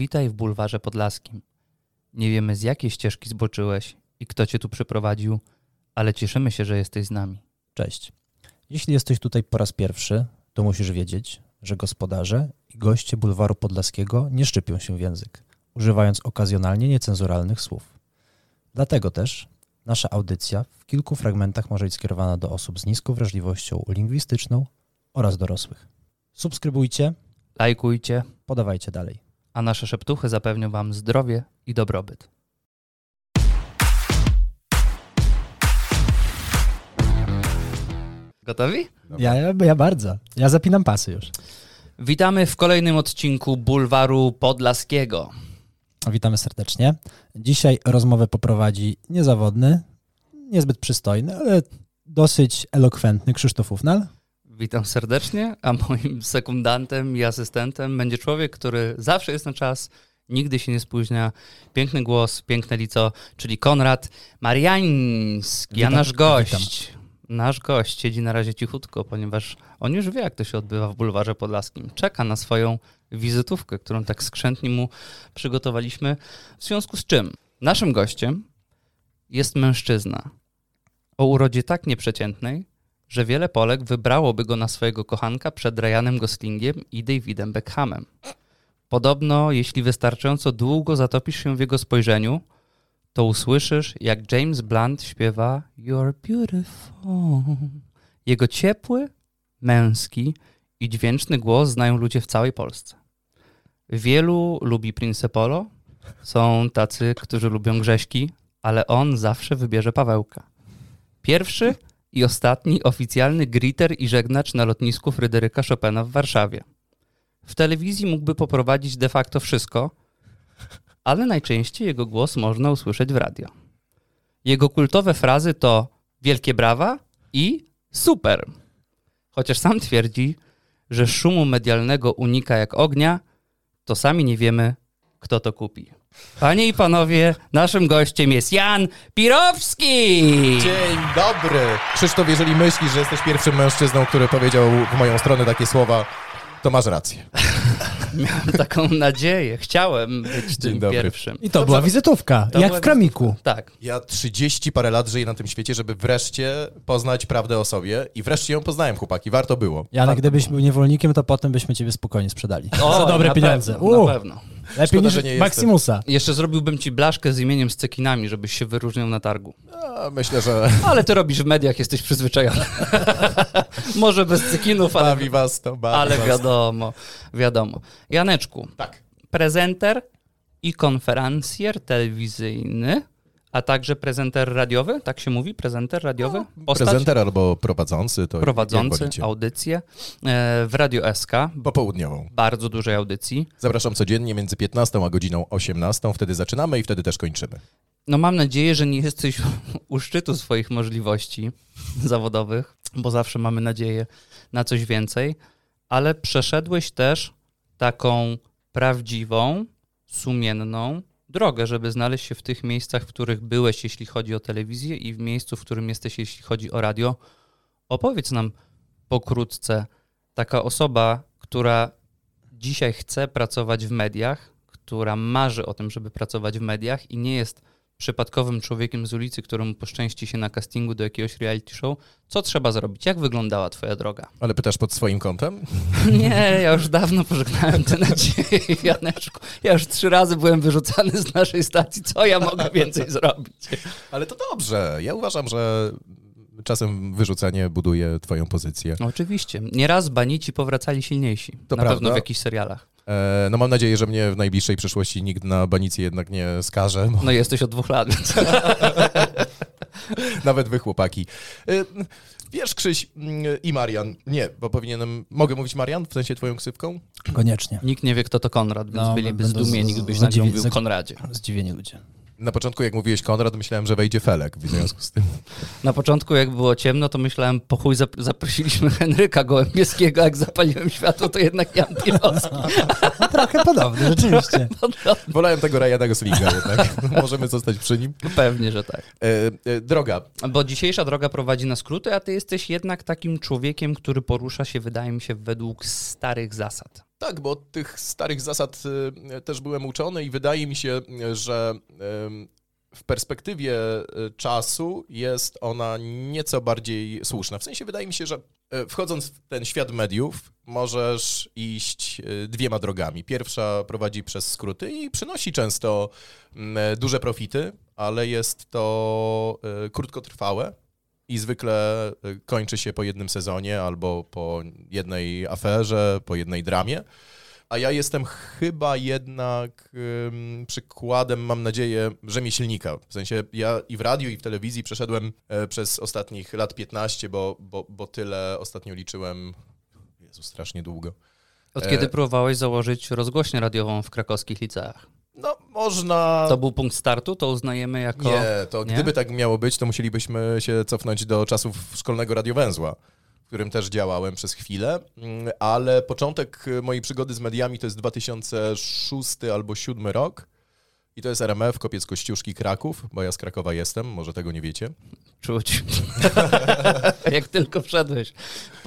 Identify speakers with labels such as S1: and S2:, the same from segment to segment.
S1: Witaj w bulwarze podlaskim. Nie wiemy z jakiej ścieżki zboczyłeś i kto cię tu przyprowadził, ale cieszymy się, że jesteś z nami.
S2: Cześć. Jeśli jesteś tutaj po raz pierwszy, to musisz wiedzieć, że gospodarze i goście bulwaru podlaskiego nie szczypią się w język, używając okazjonalnie niecenzuralnych słów. Dlatego też nasza audycja w kilku fragmentach może być skierowana do osób z niską wrażliwością lingwistyczną oraz dorosłych. Subskrybujcie,
S1: Lajkujcie,
S2: podawajcie dalej.
S1: A nasze szeptuchy zapewnią wam zdrowie i dobrobyt. Gotowi?
S2: Ja, ja, ja bardzo. Ja zapinam pasy już.
S1: Witamy w kolejnym odcinku Bulwaru Podlaskiego.
S2: Witamy serdecznie. Dzisiaj rozmowę poprowadzi niezawodny, niezbyt przystojny, ale dosyć elokwentny Krzysztof Ufnal.
S1: Witam serdecznie, a moim sekundantem i asystentem będzie człowiek, który zawsze jest na czas, nigdy się nie spóźnia. Piękny głos, piękne lico, czyli Konrad Mariański, a
S2: Witam,
S1: nasz gość. Nasz gość siedzi na razie cichutko, ponieważ on już wie, jak to się odbywa w bulwarze podlaskim. Czeka na swoją wizytówkę, którą tak skrzętnie mu przygotowaliśmy. W związku z czym naszym gościem jest mężczyzna o urodzie tak nieprzeciętnej, że wiele Polek wybrałoby go na swojego kochanka przed Ryanem Goslingiem i Davidem Beckhamem. Podobno, jeśli wystarczająco długo zatopisz się w jego spojrzeniu, to usłyszysz, jak James Blunt śpiewa You're beautiful. Jego ciepły, męski i dźwięczny głos znają ludzie w całej Polsce. Wielu lubi Prince Polo, są tacy, którzy lubią Grześki, ale on zawsze wybierze Pawełka. Pierwszy i ostatni oficjalny griter i żegnacz na lotnisku Fryderyka Chopina w Warszawie. W telewizji mógłby poprowadzić de facto wszystko, ale najczęściej jego głos można usłyszeć w radio. Jego kultowe frazy to wielkie brawa i super. Chociaż sam twierdzi, że szumu medialnego unika jak ognia, to sami nie wiemy, kto to kupi. Panie i panowie, naszym gościem jest Jan Pirowski!
S3: Dzień dobry! Krzysztof, jeżeli myślisz, że jesteś pierwszym mężczyzną, który powiedział w moją stronę takie słowa, to masz rację.
S1: Miałem taką nadzieję. Chciałem być
S3: Dzień
S1: tym
S3: dobry.
S1: pierwszym.
S2: I to była wizytówka,
S1: To
S2: jak
S1: była
S2: w kramiku.
S1: wizytówka. Tak.
S3: Ja 30 parę lat żyję na tym świecie, żeby wreszcie poznać prawdę o sobie i wreszcie ją poznałem, chłopaki. Warto było.
S2: Janek, gdybyś był niewolnikiem, to potem byśmy ciebie spokojnie sprzedali.
S1: O,
S2: Za dobre
S1: na
S2: pieniądze.
S1: Pewno, na pewno.
S2: Lepiej
S3: Szkoda,
S2: niż
S3: że nie jestem.
S2: Maximusa.
S1: Jeszcze zrobiłbym ci blaszkę z imieniem z cekinami, żebyś się wyróżniał na targu.
S3: A, myślę, że
S1: Ale ty robisz w mediach, jesteś przyzwyczajony. Może bez cekinów, ale,
S3: bawi was to, bawi
S1: ale
S3: was.
S1: wiadomo, wiadomo. Janeczku,
S3: Tak.
S1: prezenter i konferencjer telewizyjny, a także prezenter radiowy, tak się mówi, prezenter radiowy? Postać
S3: Prezenter albo prowadzący, to
S1: prowadzący audycję e, w Radio SK,
S3: Popołudniową.
S1: bardzo dużej audycji.
S3: Zapraszam codziennie między 15 a godziną 18. Wtedy zaczynamy i wtedy też kończymy.
S1: No mam nadzieję, że nie jesteś u szczytu swoich możliwości zawodowych, bo zawsze mamy nadzieję na coś więcej, ale przeszedłeś też taką prawdziwą, sumienną drogę, żeby znaleźć się w tych miejscach, w których byłeś, jeśli chodzi o telewizję i w miejscu, w którym jesteś, jeśli chodzi o radio. Opowiedz nam pokrótce, taka osoba, która dzisiaj chce pracować w mediach, która marzy o tym, żeby pracować w mediach i nie jest przypadkowym człowiekiem z ulicy, któremu poszczęści się na castingu do jakiegoś reality show, co trzeba zrobić? Jak wyglądała twoja droga?
S3: Ale pytasz pod swoim kątem?
S1: Nie, ja już dawno pożegnałem tę nadzieję, Janeczku. Ja już trzy razy byłem wyrzucany z naszej stacji. Co ja mogę więcej zrobić?
S3: Ale to dobrze. Ja uważam, że czasem wyrzucenie buduje twoją pozycję.
S1: Oczywiście. Nieraz banici powracali silniejsi.
S3: To
S1: na
S3: prawda.
S1: pewno w jakichś serialach.
S3: E, no mam nadzieję, że mnie w najbliższej przyszłości nikt na banicy jednak nie skaże, bo
S1: No jesteś od dwóch lat,
S3: nawet wy chłopaki. E, wiesz, Krzyś mm, i Marian, nie, bo powinienem, mogę mówić Marian, w sensie twoją ksywką?
S2: Koniecznie.
S1: Nikt nie wie, kto to Konrad, więc
S2: No,
S1: byliby zdumieni, gdybyś na nim
S2: zadziwi-
S1: mówił Konradzie.
S2: Zdziwieni ludzie.
S3: Na początku, jak mówiłeś Konrad, myślałem, że wejdzie Felek w związku z tym.
S1: Na początku, jak było ciemno, to myślałem, po chuj zap- zaprosiliśmy Henryka Gołębieskiego, jak zapaliłem światło, to jednak Jan Pilowski.
S2: No, trochę podobny, rzeczywiście.
S3: Wolałem tego Ryana Goslinga jednak. Możemy zostać przy nim.
S1: Pewnie, że tak.
S3: E, e, droga,
S1: Bo dzisiejsza droga prowadzi na skróty, a ty jesteś jednak takim człowiekiem, który porusza się, wydaje mi się, według starych zasad.
S3: Tak, bo od tych starych zasad y, też byłem uczony i wydaje mi się, że w perspektywie y, czasu jest ona nieco bardziej słuszna. W sensie wydaje mi się, że y, wchodząc w ten świat mediów, możesz iść dwiema drogami. Pierwsza prowadzi przez skróty i przynosi często mm, duże profity, ale jest to krótkotrwałe i zwykle y, kończy się po jednym sezonie albo po jednej aferze, po jednej dramie. A ja jestem chyba jednak ym, przykładem, mam nadzieję, rzemieślnika. W sensie ja i w radiu, i w telewizji przeszedłem e, przez ostatnich lat 15, bo, bo, bo tyle ostatnio liczyłem. Jezu, strasznie długo.
S1: Od
S3: E-
S1: kiedy próbowałeś założyć rozgłośnię radiową w krakowskich liceach?
S3: No, można.
S1: To był punkt startu, to uznajemy jako...
S3: Nie, to
S1: Nie?
S3: gdyby tak miało być, to musielibyśmy się cofnąć do czasów szkolnego radiowęzła, w którym też działałem przez chwilę, Mm, ale początek mojej przygody z mediami to jest 2006 albo 2007 rok i to jest RMF, Kopiec Kościuszki, Kraków, bo ja z Krakowa jestem, może tego nie wiecie.
S1: Czuć. Jak tylko wszedłeś,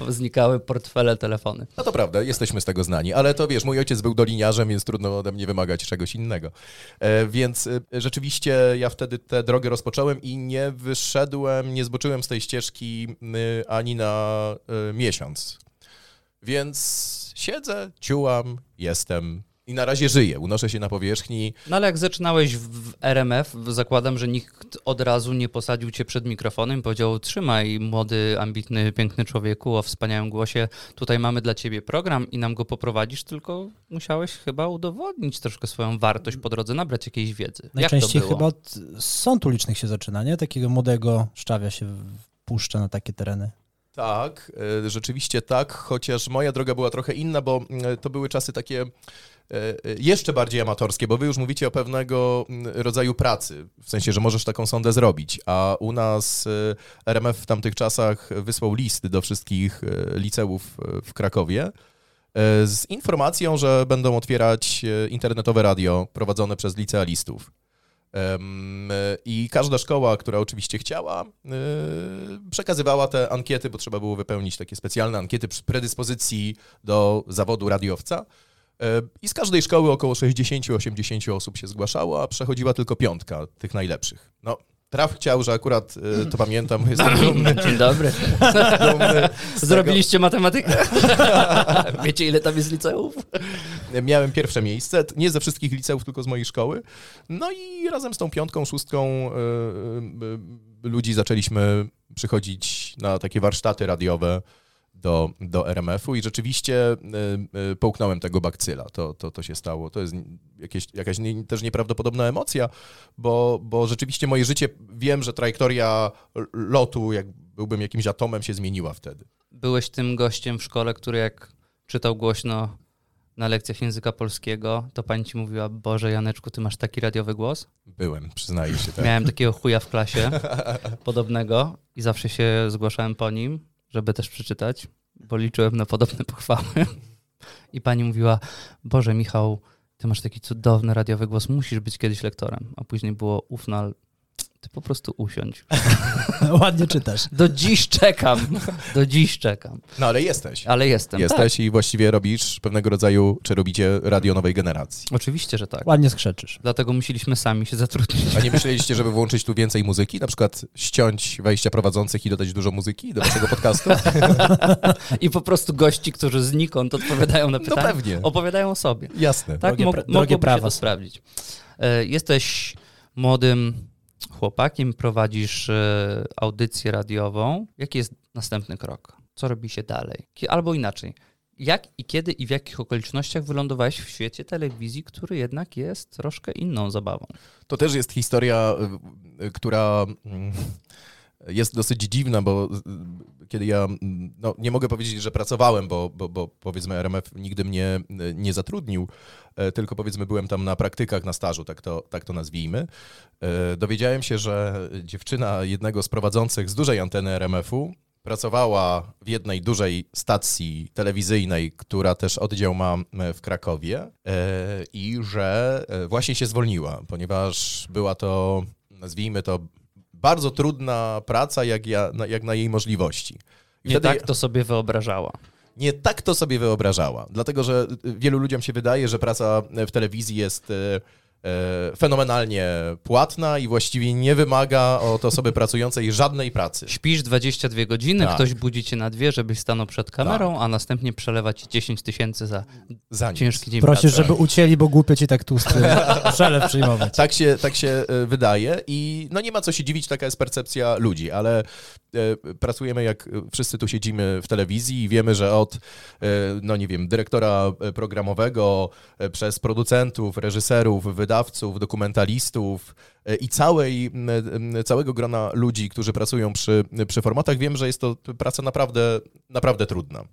S1: znikały portfele, telefony.
S3: No to prawda, jesteśmy z tego znani, ale to wiesz, mój ojciec był doliniarzem, więc trudno ode mnie wymagać czegoś innego. E, więc e, rzeczywiście ja wtedy tę drogę rozpocząłem i nie wyszedłem, nie zboczyłem z tej ścieżki y, ani na y, miesiąc. Więc siedzę, ciułam, jestem i na razie żyję, unoszę się na powierzchni.
S1: No ale jak zaczynałeś w RMF, zakładam, że nikt od razu nie posadził cię przed mikrofonem i powiedział trzymaj młody, ambitny, piękny człowieku o wspaniałym głosie, tutaj mamy dla ciebie program i nam go poprowadzisz, tylko musiałeś chyba udowodnić troszkę swoją wartość po drodze, nabrać jakiejś wiedzy.
S2: Najczęściej
S1: Jak to było?
S2: chyba od sąd ulicznych się zaczyna, nie? Takiego młodego szczawia się puszcza na takie tereny.
S3: Tak, e, rzeczywiście tak, chociaż moja droga była trochę inna, bo e, to były czasy takie jeszcze bardziej amatorskie, bo wy już mówicie o pewnego mm, rodzaju pracy, w sensie, że możesz taką sondę zrobić, a u nas e, RMF w tamtych czasach wysłał list do wszystkich e, liceów e, w Krakowie e, z informacją, że będą otwierać e, internetowe radio prowadzone przez licealistów. E, I każda szkoła, która oczywiście chciała, e, przekazywała te ankiety, bo trzeba było wypełnić takie specjalne ankiety przy predyspozycji do zawodu radiowca. E, I z każdej szkoły około 60-80 osób się zgłaszało, a przechodziła tylko piątka tych najlepszych. No, traf chciał, że akurat e, to pamiętam, jestem dumny.
S1: Dzień dobry.
S3: dumny z tego.
S1: Zrobiliście matematykę? Wiecie, ile tam jest liceów?
S3: Miałem pierwsze miejsce, nie ze wszystkich liceów, tylko z mojej szkoły. No i razem z tą piątką, szóstką y, ludzi zaczęliśmy przychodzić na takie warsztaty radiowe do, do RMF-u i rzeczywiście y, y, połknąłem tego bakcyla. To, to, to się stało. To jest jakieś, jakaś nie, też nieprawdopodobna emocja, bo, bo rzeczywiście moje życie, wiem, że trajektoria lotu, jak byłbym jakimś atomem, się zmieniła wtedy.
S1: Byłeś tym gościem w szkole, który jak czytał głośno na lekcjach języka polskiego, to pani ci mówiła, Boże Janeczku, ty masz taki radiowy głos?
S3: Byłem, przyznaję się. Tak.
S1: Miałem takiego chuja w klasie, podobnego i zawsze się zgłaszałem po nim, żeby też przeczytać, bo liczyłem na podobne pochwały. I pani mówiła, Boże Michał, ty masz taki cudowny radiowy głos, musisz być kiedyś lektorem. A później było, ufnal, ty po prostu usiądź.
S2: Ładnie czytasz.
S1: Do dziś czekam, do dziś czekam.
S3: No ale jesteś.
S1: Ale jestem. Tak,
S3: Jesteś i właściwie robisz pewnego rodzaju, czy robicie radio nowej generacji.
S1: oczywiście, że tak.
S2: Ładnie skrzeczysz.
S1: Dlatego musieliśmy sami się zatrudnić.
S3: A nie myśleliście, żeby włączyć tu więcej muzyki? Na przykład ściąć wejścia prowadzących i dodać dużo muzyki do waszego podcastu?
S1: I po prostu gości, którzy znikąd odpowiadają na
S3: No
S1: pytania,
S3: pewnie.
S1: opowiadają o sobie.
S3: Jasne.
S1: Tak,
S2: Drogie pra- drogie są.
S1: sprawdzić. E, Jesteś młodym chłopakiem, prowadzisz e, audycję radiową. Jaki jest następny krok? Co robi się dalej? Albo inaczej. Jak i kiedy i w jakich okolicznościach wylądowałeś w świecie telewizji, który jednak jest troszkę inną zabawą?
S3: To też jest historia, która mm, jest dosyć dziwna, bo y, kiedy ja, mm, no nie mogę powiedzieć, że pracowałem, bo, bo, bo powiedzmy RMF nigdy mnie y, nie zatrudnił, e, tylko powiedzmy byłem tam na praktykach, na stażu, tak to, tak to nazwijmy. E, Dowiedziałem się, że dziewczyna jednego z prowadzących z dużej anteny RMF-u pracowała w jednej dużej stacji telewizyjnej, która też oddział ma e, w Krakowie i że właśnie się zwolniła, ponieważ była to, nazwijmy to, bardzo trudna praca jak, ja, na, jak na jej możliwości. I
S1: Nie tak to sobie wyobrażała.
S3: nie tak to sobie wyobrażała. Dlatego, że wielu ludziom się wydaje, że praca w telewizji jest e, fenomenalnie płatna i właściwie nie wymaga od osoby pracującej żadnej pracy.
S1: Śpisz 22 godziny,
S3: Tak.
S1: ktoś budzi cię na dwie, żebyś stanął przed kamerą, a następnie przelewa ci 10 tysięcy za
S3: Za nic.
S1: ciężki dzień
S2: Prosisz,
S1: pracy.
S2: żeby ucięli, bo głupio ci tak tłusty przelew przyjmować.
S3: Tak się, tak się e, wydaje i no nie ma co się dziwić, taka jest percepcja ludzi, ale e, pracujemy jak wszyscy tu siedzimy w telewizji i wiemy, że od, e, no nie wiem, dyrektora e, programowego, e, przez producentów, reżyserów, wydawców, dokumentalistów e, i całej, całego grona ludzi, którzy pracują przy, przy formatach, wiem, że jest to praca naprawdę, naprawdę trudna.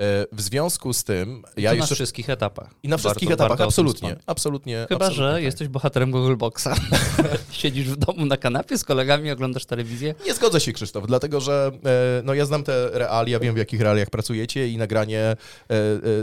S3: E, W związku z tym,
S1: I
S3: ja
S1: to na
S3: jeszcze
S1: wszystkich etapach.
S3: i na wszystkich
S1: Warto-
S3: etapach,
S1: warto
S3: absolutnie, absolutnie.
S1: Chyba,
S3: absolutnie
S1: że
S3: tak.
S1: jesteś bohaterem Google Boxa. Siedzisz w domu na kanapie z kolegami, oglądasz telewizję.
S3: Nie zgodzę się, Krzysztof, dlatego że e, no, ja znam te realia, wiem w jakich realiach pracujecie i nagranie, e,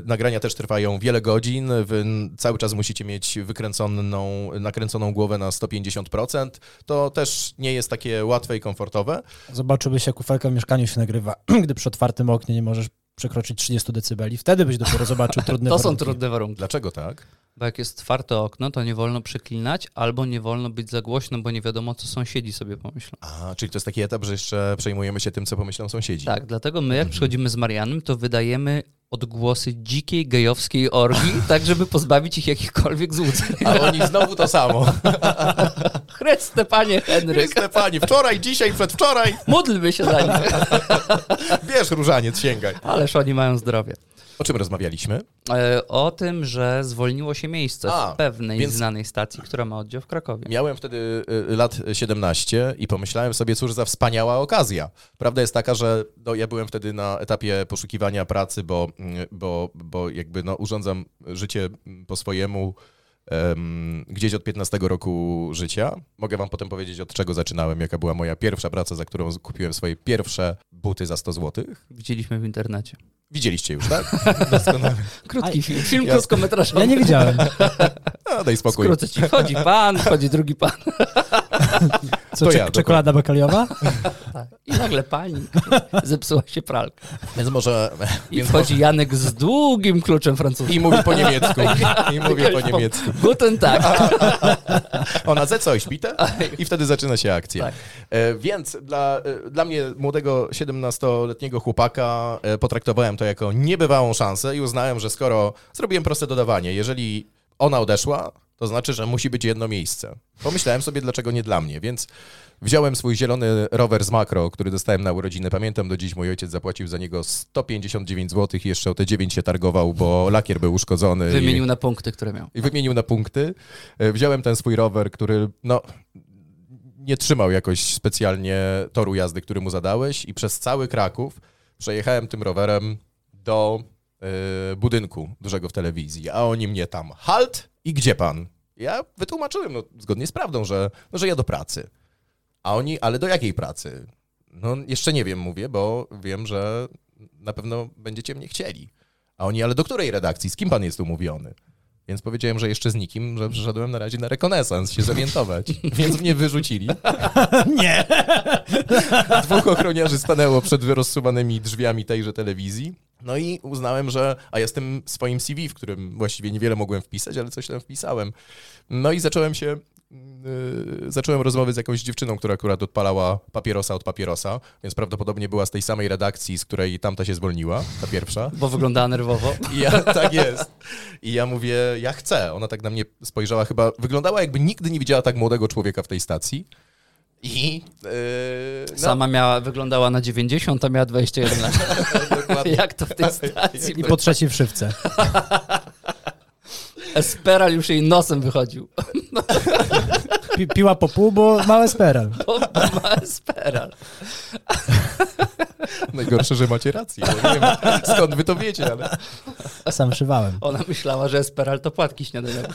S3: nagrania też trwają wiele godzin. Wy cały czas musicie mieć wykręconą, nakręconą głowę na 150%. To też nie jest takie łatwe i komfortowe.
S2: Zobaczyłbyś, jak ufelka w mieszkaniu się nagrywa, gdy przy otwartym oknie nie możesz przekroczyć 30 decybeli. Wtedy byś dopiero zobaczył trudne
S1: To są
S2: warunki.
S1: trudne warunki.
S3: Dlaczego tak?
S1: Bo jak jest otwarte okno, to nie wolno przeklinać, albo nie wolno być za głośno, bo nie wiadomo, co sąsiedzi sobie pomyślą.
S3: A, czyli to jest taki etap, że jeszcze przejmujemy się tym, co pomyślą sąsiedzi.
S1: Tak, dlatego my jak przychodzimy z Marianem, to wydajemy odgłosy dzikiej, gejowskiej orgii, tak żeby pozbawić ich jakichkolwiek złudzeń.
S3: A oni znowu to samo.
S1: Chryste, panie Henryk,
S3: Stefani, wczoraj, dzisiaj, przedwczoraj.
S1: módlmy się za nich.
S3: Bierz różaniec, sięgaj.
S1: Ależ oni mają zdrowie.
S3: O czym rozmawialiśmy?
S1: E, O tym, że zwolniło się miejsce
S3: A,
S1: w pewnej
S3: więc-
S1: znanej stacji, która ma oddział w Krakowie.
S3: Miałem wtedy y, lat 17 i pomyślałem sobie, cóż za wspaniała okazja. Prawda jest taka, że no, ja byłem wtedy na etapie poszukiwania pracy, bo, mm, bo, bo jakby no, urządzam życie mm, po swojemu em, gdzieś od 15 roku życia. Mogę wam potem powiedzieć, od czego zaczynałem, jaka była moja pierwsza praca, za którą kupiłem swoje pierwsze buty za 100 zł.
S1: Widzieliśmy w internecie.
S3: Widzieliście już, tak? Doskonale.
S1: Krótki film, film
S3: Jasne.
S1: krótkometrażowy.
S2: Ja nie widziałem.
S3: A, daj spokój.
S1: Skrócę ci. Wchodzi pan, wchodzi drugi pan.
S2: Co,
S3: To
S2: cze-
S3: ja,
S2: czekolada bakaliowa?
S1: I nagle pani. Zepsuła się pralka.
S3: Więc może...
S1: I
S3: Więc
S1: wchodzi Janek z długim kluczem francuskim.
S3: I mówi po niemiecku. I mówi po niemiecku.
S1: Guten Tag.
S3: Ona ze coś pite i wtedy zaczyna się akcja.
S1: Tak.
S3: E, więc dla, e, dla mnie, młodego 17-letniego chłopaka, e, potraktowałem to jako niebywałą szansę i uznałem, że skoro zrobiłem proste dodawanie, jeżeli ona odeszła, to znaczy, że musi być jedno miejsce. Pomyślałem sobie, dlaczego nie dla mnie, więc wziąłem swój zielony rower z makro, który dostałem na urodziny. Pamiętam do dziś, mój ojciec zapłacił za niego 159 zł i jeszcze o te 9 się targował, bo lakier był uszkodzony. i-
S1: Wymienił na punkty, które miał.
S3: i wymienił na punkty. E, Wziąłem ten swój rower, który no, nie trzymał jakoś specjalnie toru jazdy, który mu zadałeś i przez cały Kraków przejechałem tym rowerem do e, budynku dużego w telewizji, a oni mnie tam halt i gdzie pan? Ja wytłumaczyłem, no, zgodnie z prawdą, że, no, że ja do pracy. A oni, ale do jakiej pracy? No jeszcze nie wiem, mówię, bo wiem, że na pewno będziecie mnie chcieli. A oni, ale do której redakcji? Z kim pan jest umówiony? Więc powiedziałem, że jeszcze z nikim, że przyszedłem na razie na rekonesans się zorientować. Więc mnie wyrzucili.
S2: Nie.
S3: Dwóch ochroniarzy stanęło przed rozsuwanymi drzwiami tejże telewizji. No i uznałem, że. A ja z tym swoim CV, w którym właściwie niewiele mogłem wpisać, ale coś tam wpisałem. No i zacząłem się. Yy, zacząłem rozmowy z jakąś dziewczyną, która akurat odpalała papierosa od papierosa, więc prawdopodobnie była z tej samej redakcji, z której tamta się zwolniła, ta pierwsza.
S1: Bo wyglądała nerwowo.
S3: I ja, tak jest. I ja mówię, ja chcę. Ona tak na mnie spojrzała, chyba wyglądała jakby nigdy nie widziała tak młodego człowieka w tej stacji. I yy, no,
S1: Sama miała, wyglądała na 90, a miała 21 lat.
S3: dokładnie.
S1: Jak to w tej stacji
S2: I po trzeciej w szywce.
S1: Esperal już jej nosem wychodził.
S2: Pi- piła po pół, bo małe speral.
S1: Bo ma Esperal.
S3: Najgorsze, że macie rację. Nie wiem, skąd wy to wiecie, ale
S2: Sam szywałem.
S1: Ona myślała, że Esperal to płatki śniadaniowe.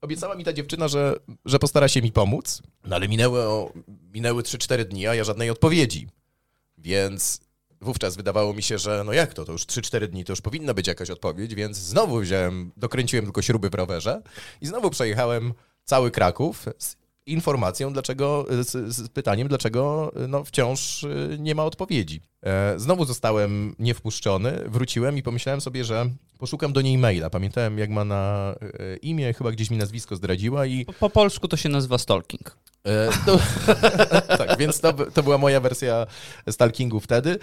S3: Obiecała mi ta dziewczyna, że, że postara się mi pomóc. No ale minęły, minęły 3-4 dni, a ja żadnej odpowiedzi. Więc wówczas wydawało mi się, że no jak to, to już 3-4 dni, to już powinna być jakaś odpowiedź, więc znowu wziąłem, dokręciłem tylko śruby w rowerze i znowu przejechałem cały Kraków. Informacją, dlaczego, z, z pytaniem, dlaczego no, wciąż y, nie ma odpowiedzi. E, Znowu zostałem niewpuszczony, wróciłem i pomyślałem sobie, że poszukam do niej maila. Pamiętałem, jak ma na e, imię, chyba gdzieś mi nazwisko zdradziła i
S1: Po, po polsku to się nazywa stalking.
S3: E, To, tak, więc to, to była moja wersja stalkingu wtedy.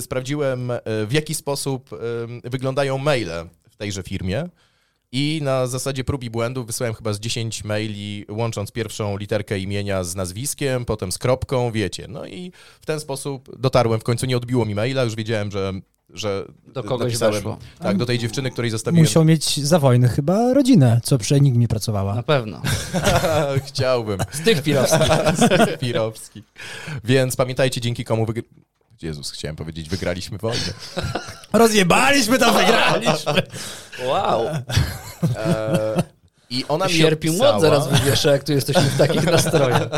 S3: Sprawdziłem, w jaki sposób wyglądają maile w tejże firmie. I na zasadzie prób i błędów wysłałem chyba z 10 maili, łącząc pierwszą literkę imienia z nazwiskiem, potem z kropką, wiecie. No i w ten sposób dotarłem. W końcu nie odbiło mi maila, już wiedziałem, że. że
S1: Do kogoś
S3: napisałem-
S1: weszło.
S3: Tak, do tej dziewczyny, której zostawiłem.
S2: Musiał mieć za wojny chyba rodzinę, co przy Enigmie pracowała.
S1: Na pewno.
S3: Chciałbym.
S1: Z tych pirowskich.
S3: Pirowski. Więc pamiętajcie, dzięki komu wygr... Jezus, chciałem powiedzieć, wygraliśmy wojnę.
S2: Rozjebaliśmy to, wygraliśmy!
S1: Wow.
S3: E, I ona mi
S1: Sierpił
S3: odpisała,
S1: moc zaraz wywieszę, jak tu jesteśmy w takich nastrojach.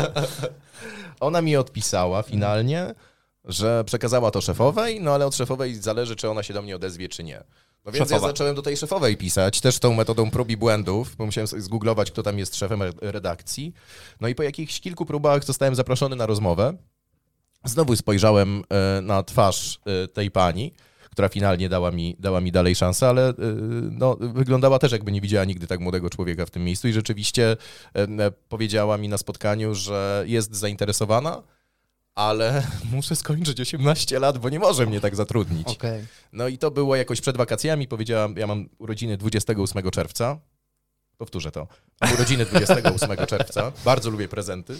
S3: ona mi odpisała finalnie, że przekazała to szefowej, no ale od szefowej zależy, czy ona się do mnie odezwie, czy nie. No więc
S1: Szefowa.
S3: ja zacząłem do tej szefowej pisać, też tą metodą prób i błędów, bo musiałem sobie zgooglować, kto tam jest szefem re- redakcji. No i po jakichś kilku próbach zostałem zaproszony na rozmowę. Znowu spojrzałem e, na twarz e, tej pani, która finalnie dała mi, dała mi dalej szansę, ale e, no, wyglądała też jakby nie widziała nigdy tak młodego człowieka w tym miejscu i rzeczywiście powiedziała mi na spotkaniu, że jest zainteresowana, ale muszę skończyć 18 lat, bo nie może mnie tak zatrudnić.
S1: Okej.
S3: No i to było jakoś przed wakacjami. Powiedziałam, ja mam urodziny 28 czerwca. Powtórzę to. Mam urodziny 28 czerwca. Bardzo lubię prezenty.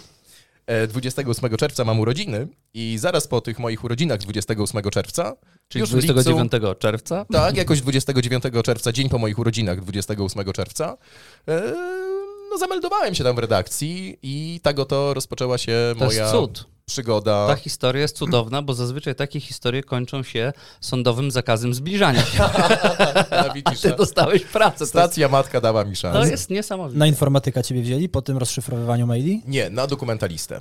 S3: E, 28 czerwca mam urodziny i zaraz po tych moich urodzinach 28 czerwca,
S1: Czyli
S3: już w lipcu,
S1: 29 czerwca.
S3: tak, jakoś 29 czerwca, dzień po moich urodzinach 28 czerwca, e, no zameldowałem się tam w redakcji i tak oto rozpoczęła się
S1: To
S3: moja
S1: jest cud.
S3: Przygoda.
S1: Ta historia jest cudowna, bo zazwyczaj takie historie kończą się sądowym zakazem zbliżania się.
S3: Widzisz,
S1: Ty
S3: no,
S1: dostałeś pracę. To jest,
S3: stacja matka dała mi
S1: to
S3: szansę.
S1: jest niesamowite.
S2: Na informatyka ciebie wzięli po tym rozszyfrowywaniu maili?
S3: Nie, na dokumentalistę.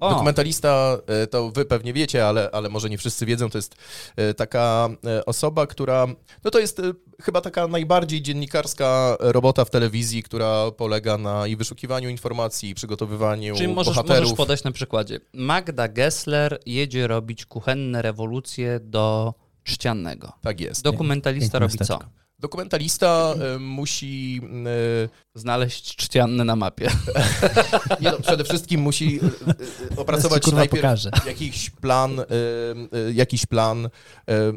S1: O,
S3: Dokumentalista, e, to wy pewnie wiecie, ale, ale może nie wszyscy wiedzą, to jest e, taka e, osoba, która, no to jest chyba taka najbardziej dziennikarska robota w telewizji, która polega na i wyszukiwaniu informacji, i przygotowywaniu
S1: Czyli możesz,
S3: bohaterów.
S1: możesz podać na przykładzie. Magda Gessler jedzie robić kuchenne rewolucje do Czciannego.
S3: Tak jest.
S1: Dokumentalista
S2: Piękne
S1: robi co?
S3: Dokumentalista e, musi, e,
S1: Znaleźć Czcianne na mapie.
S3: nie no, przede wszystkim musi e, opracować
S2: kurwa
S3: najpierw
S2: pokażę.
S3: jakiś plan, jakiś plan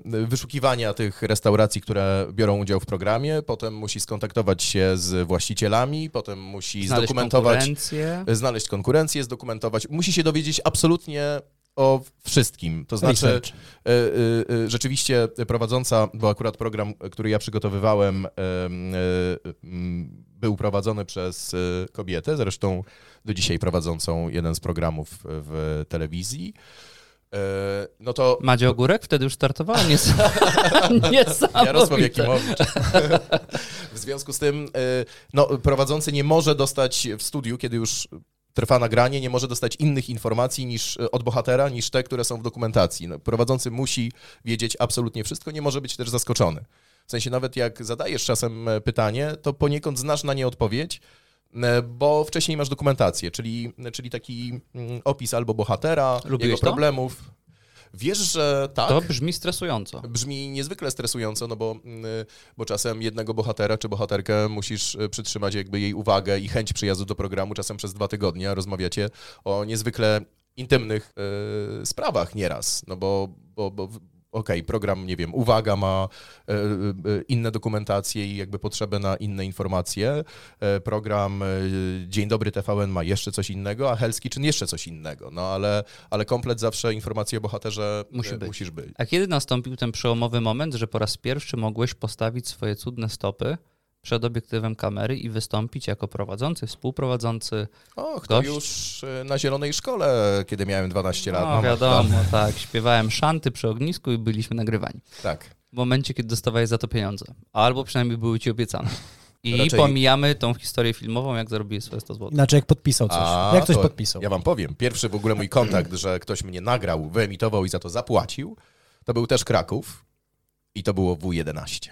S3: wyszukiwania tych restauracji, które biorą udział w programie, potem musi skontaktować się z właścicielami, potem musi
S1: Znaleźć
S3: zdokumentować,
S1: konkurencję.
S3: znaleźć konkurencję, zdokumentować, musi się dowiedzieć absolutnie o wszystkim. To znaczy, e, e, e, rzeczywiście prowadząca, bo akurat program, który ja przygotowywałem, em, e, był prowadzony przez e, kobietę, zresztą do dzisiaj prowadzącą jeden z programów w telewizji. E, No to
S1: Madzie Ogórek wtedy już startowała? Nies... Niesamowite.
S3: Jarosław Jakimowicz. W związku z tym, no, prowadzący nie może dostać w studiu, kiedy już trwa nagranie, nie może dostać innych informacji niż e, od bohatera, niż te, które są w dokumentacji. No, prowadzący musi wiedzieć absolutnie wszystko, nie może być też zaskoczony. W sensie nawet jak zadajesz czasem e, pytanie, to poniekąd znasz na nie odpowiedź, e, bo wcześniej masz dokumentację, czyli, czyli taki mm, opis albo bohatera,
S1: Lubiłeś
S3: jego
S1: to?
S3: Wiesz, że tak.
S1: To brzmi stresująco.
S3: Brzmi niezwykle stresująco, no bo, mm, bo czasem jednego bohatera czy bohaterkę musisz y, przytrzymać jakby jej uwagę i chęć przyjazdu do programu czasem przez dwa tygodnie, a rozmawiacie o niezwykle intymnych y, sprawach nieraz, no bo, bo, bo okej, program, nie wiem, uwaga ma y, y, inne dokumentacje i jakby potrzebę na inne informacje, program Dzień Dobry TVN ma jeszcze coś innego, a Hell's Kitchen jeszcze coś innego, no ale, ale komplet zawsze informacje o bohaterze
S1: Musi być.
S3: musisz być.
S1: A kiedy nastąpił ten przełomowy moment, że po raz pierwszy mogłeś postawić swoje cudne stopy przed obiektywem kamery i wystąpić jako prowadzący, współprowadzący?
S3: Och, to już y, na Zielonej Szkole, kiedy miałem 12 lat.
S1: No wiadomo, tak. Śpiewałem szanty przy ognisku i byliśmy nagrywani.
S3: Tak.
S1: W momencie, kiedy dostawałeś za to pieniądze. Albo przynajmniej były ci obiecane. I
S3: Raczej-
S1: pomijamy tą historię filmową, jak zarobiłeś swoje 100 zł.
S2: Inaczej jak podpisał coś.
S3: A,
S2: jak ktoś
S3: to
S2: podpisał.
S3: Ja wam powiem. Pierwszy w ogóle mój kontakt, że ktoś mnie nagrał, wyemitował i za to zapłacił, to był też Kraków i to było W11.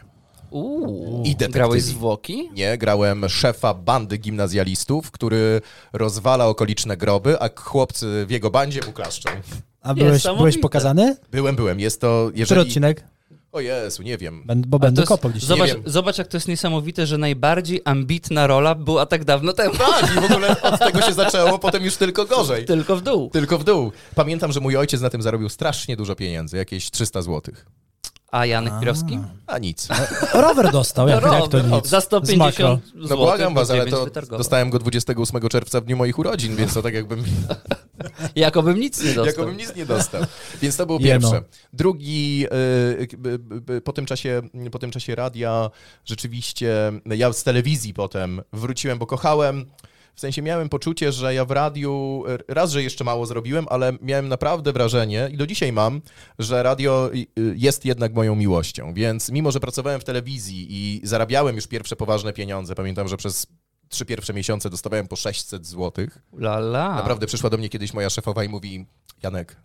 S1: Uuu,
S3: I detektywi.
S1: grałeś zwłoki?
S3: Nie, grałem szefa bandy gimnazjalistów, który rozwala okoliczne groby, a chłopcy w jego bandzie mu klaszczą.
S2: A byłeś, byłeś pokazany?
S3: Byłem, byłem. Jest to,
S2: Który
S3: jeżeli...
S2: odcinek?
S3: O Jezu, nie wiem.
S2: Bo będę
S1: jest-
S2: kopał gdzieś.
S1: Zobacz, zobacz, jak to jest niesamowite, że najbardziej ambitna rola była tak dawno temu.
S3: Tak, i w ogóle od tego się zaczęło, potem już tylko gorzej.
S1: Tylko w dół.
S3: Tylko w dół. Pamiętam, że mój ojciec na tym zarobił strasznie dużo pieniędzy, jakieś 300 złotych.
S1: A Janek Pirowski?
S3: A nic.
S2: Rower dostał, jak, jak to nic.
S1: Za
S2: Z makro.
S1: 150 zł.
S3: No błagam was, ale to dostałem go 28 czerwca w dniu moich urodzin, więc to tak jakbym,
S1: Jakobym nic nie dostał.
S3: jakobym nic nie dostał. Więc to było
S2: Jeno.
S3: pierwsze. Drugi, y, b- b- po tym, czasie, po tym czasie radia, rzeczywiście, ja z telewizji potem wróciłem, bo kochałem, w sensie miałem poczucie, że ja w radiu, raz, że jeszcze mało zrobiłem, ale miałem naprawdę wrażenie, i do dzisiaj mam, że radio y, jest jednak moją miłością. Więc mimo, że pracowałem w telewizji i zarabiałem już pierwsze poważne pieniądze, pamiętam, że przez trzy pierwsze miesiące dostawałem po 600 złotych.
S1: Lala.
S3: Naprawdę przyszła do mnie kiedyś moja szefowa i mówi, Janek,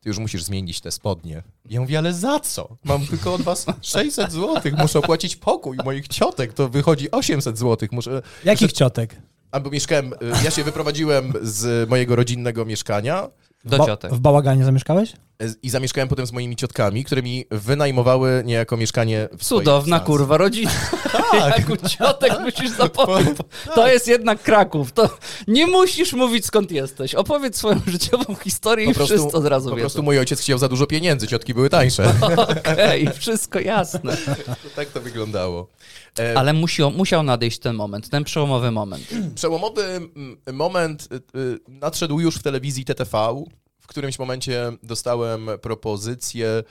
S3: ty już musisz zmienić te spodnie. Ja mówię, ale za co? Mam tylko od was 600 złotych, muszę opłacić pokój moich ciotek, to wychodzi 800 złotych. Muszę...
S2: Jakich ciotek?
S3: Albo mieszkałem, y, ja się wyprowadziłem z mojego rodzinnego mieszkania
S1: Do
S2: Ba-
S1: ciotek.
S2: W bałaganie zamieszkałeś?
S3: y, i zamieszkałem potem z moimi ciotkami, które mi wynajmowały niejako mieszkanie w
S1: Cudowna
S3: stacji.
S1: kurwa rodzina.
S3: Tak.
S1: Jak u ciotek musisz zapomnieć. To jest jednak Kraków. To nie musisz mówić skąd jesteś. Opowiedz swoją życiową historię
S3: Po
S1: i
S3: prostu,
S1: wszyscy od razu
S3: po
S1: wiedzą.
S3: prostu mój ojciec chciał za dużo pieniędzy, ciotki były tańsze.
S1: Okej, wszystko jasne.
S3: tak to wyglądało. E,
S1: Ale musiał, musiał nadejść ten moment, ten przełomowy moment.
S3: Przełomowy mm, moment y, y, nadszedł już w telewizji TTV. W którymś momencie dostałem propozycję,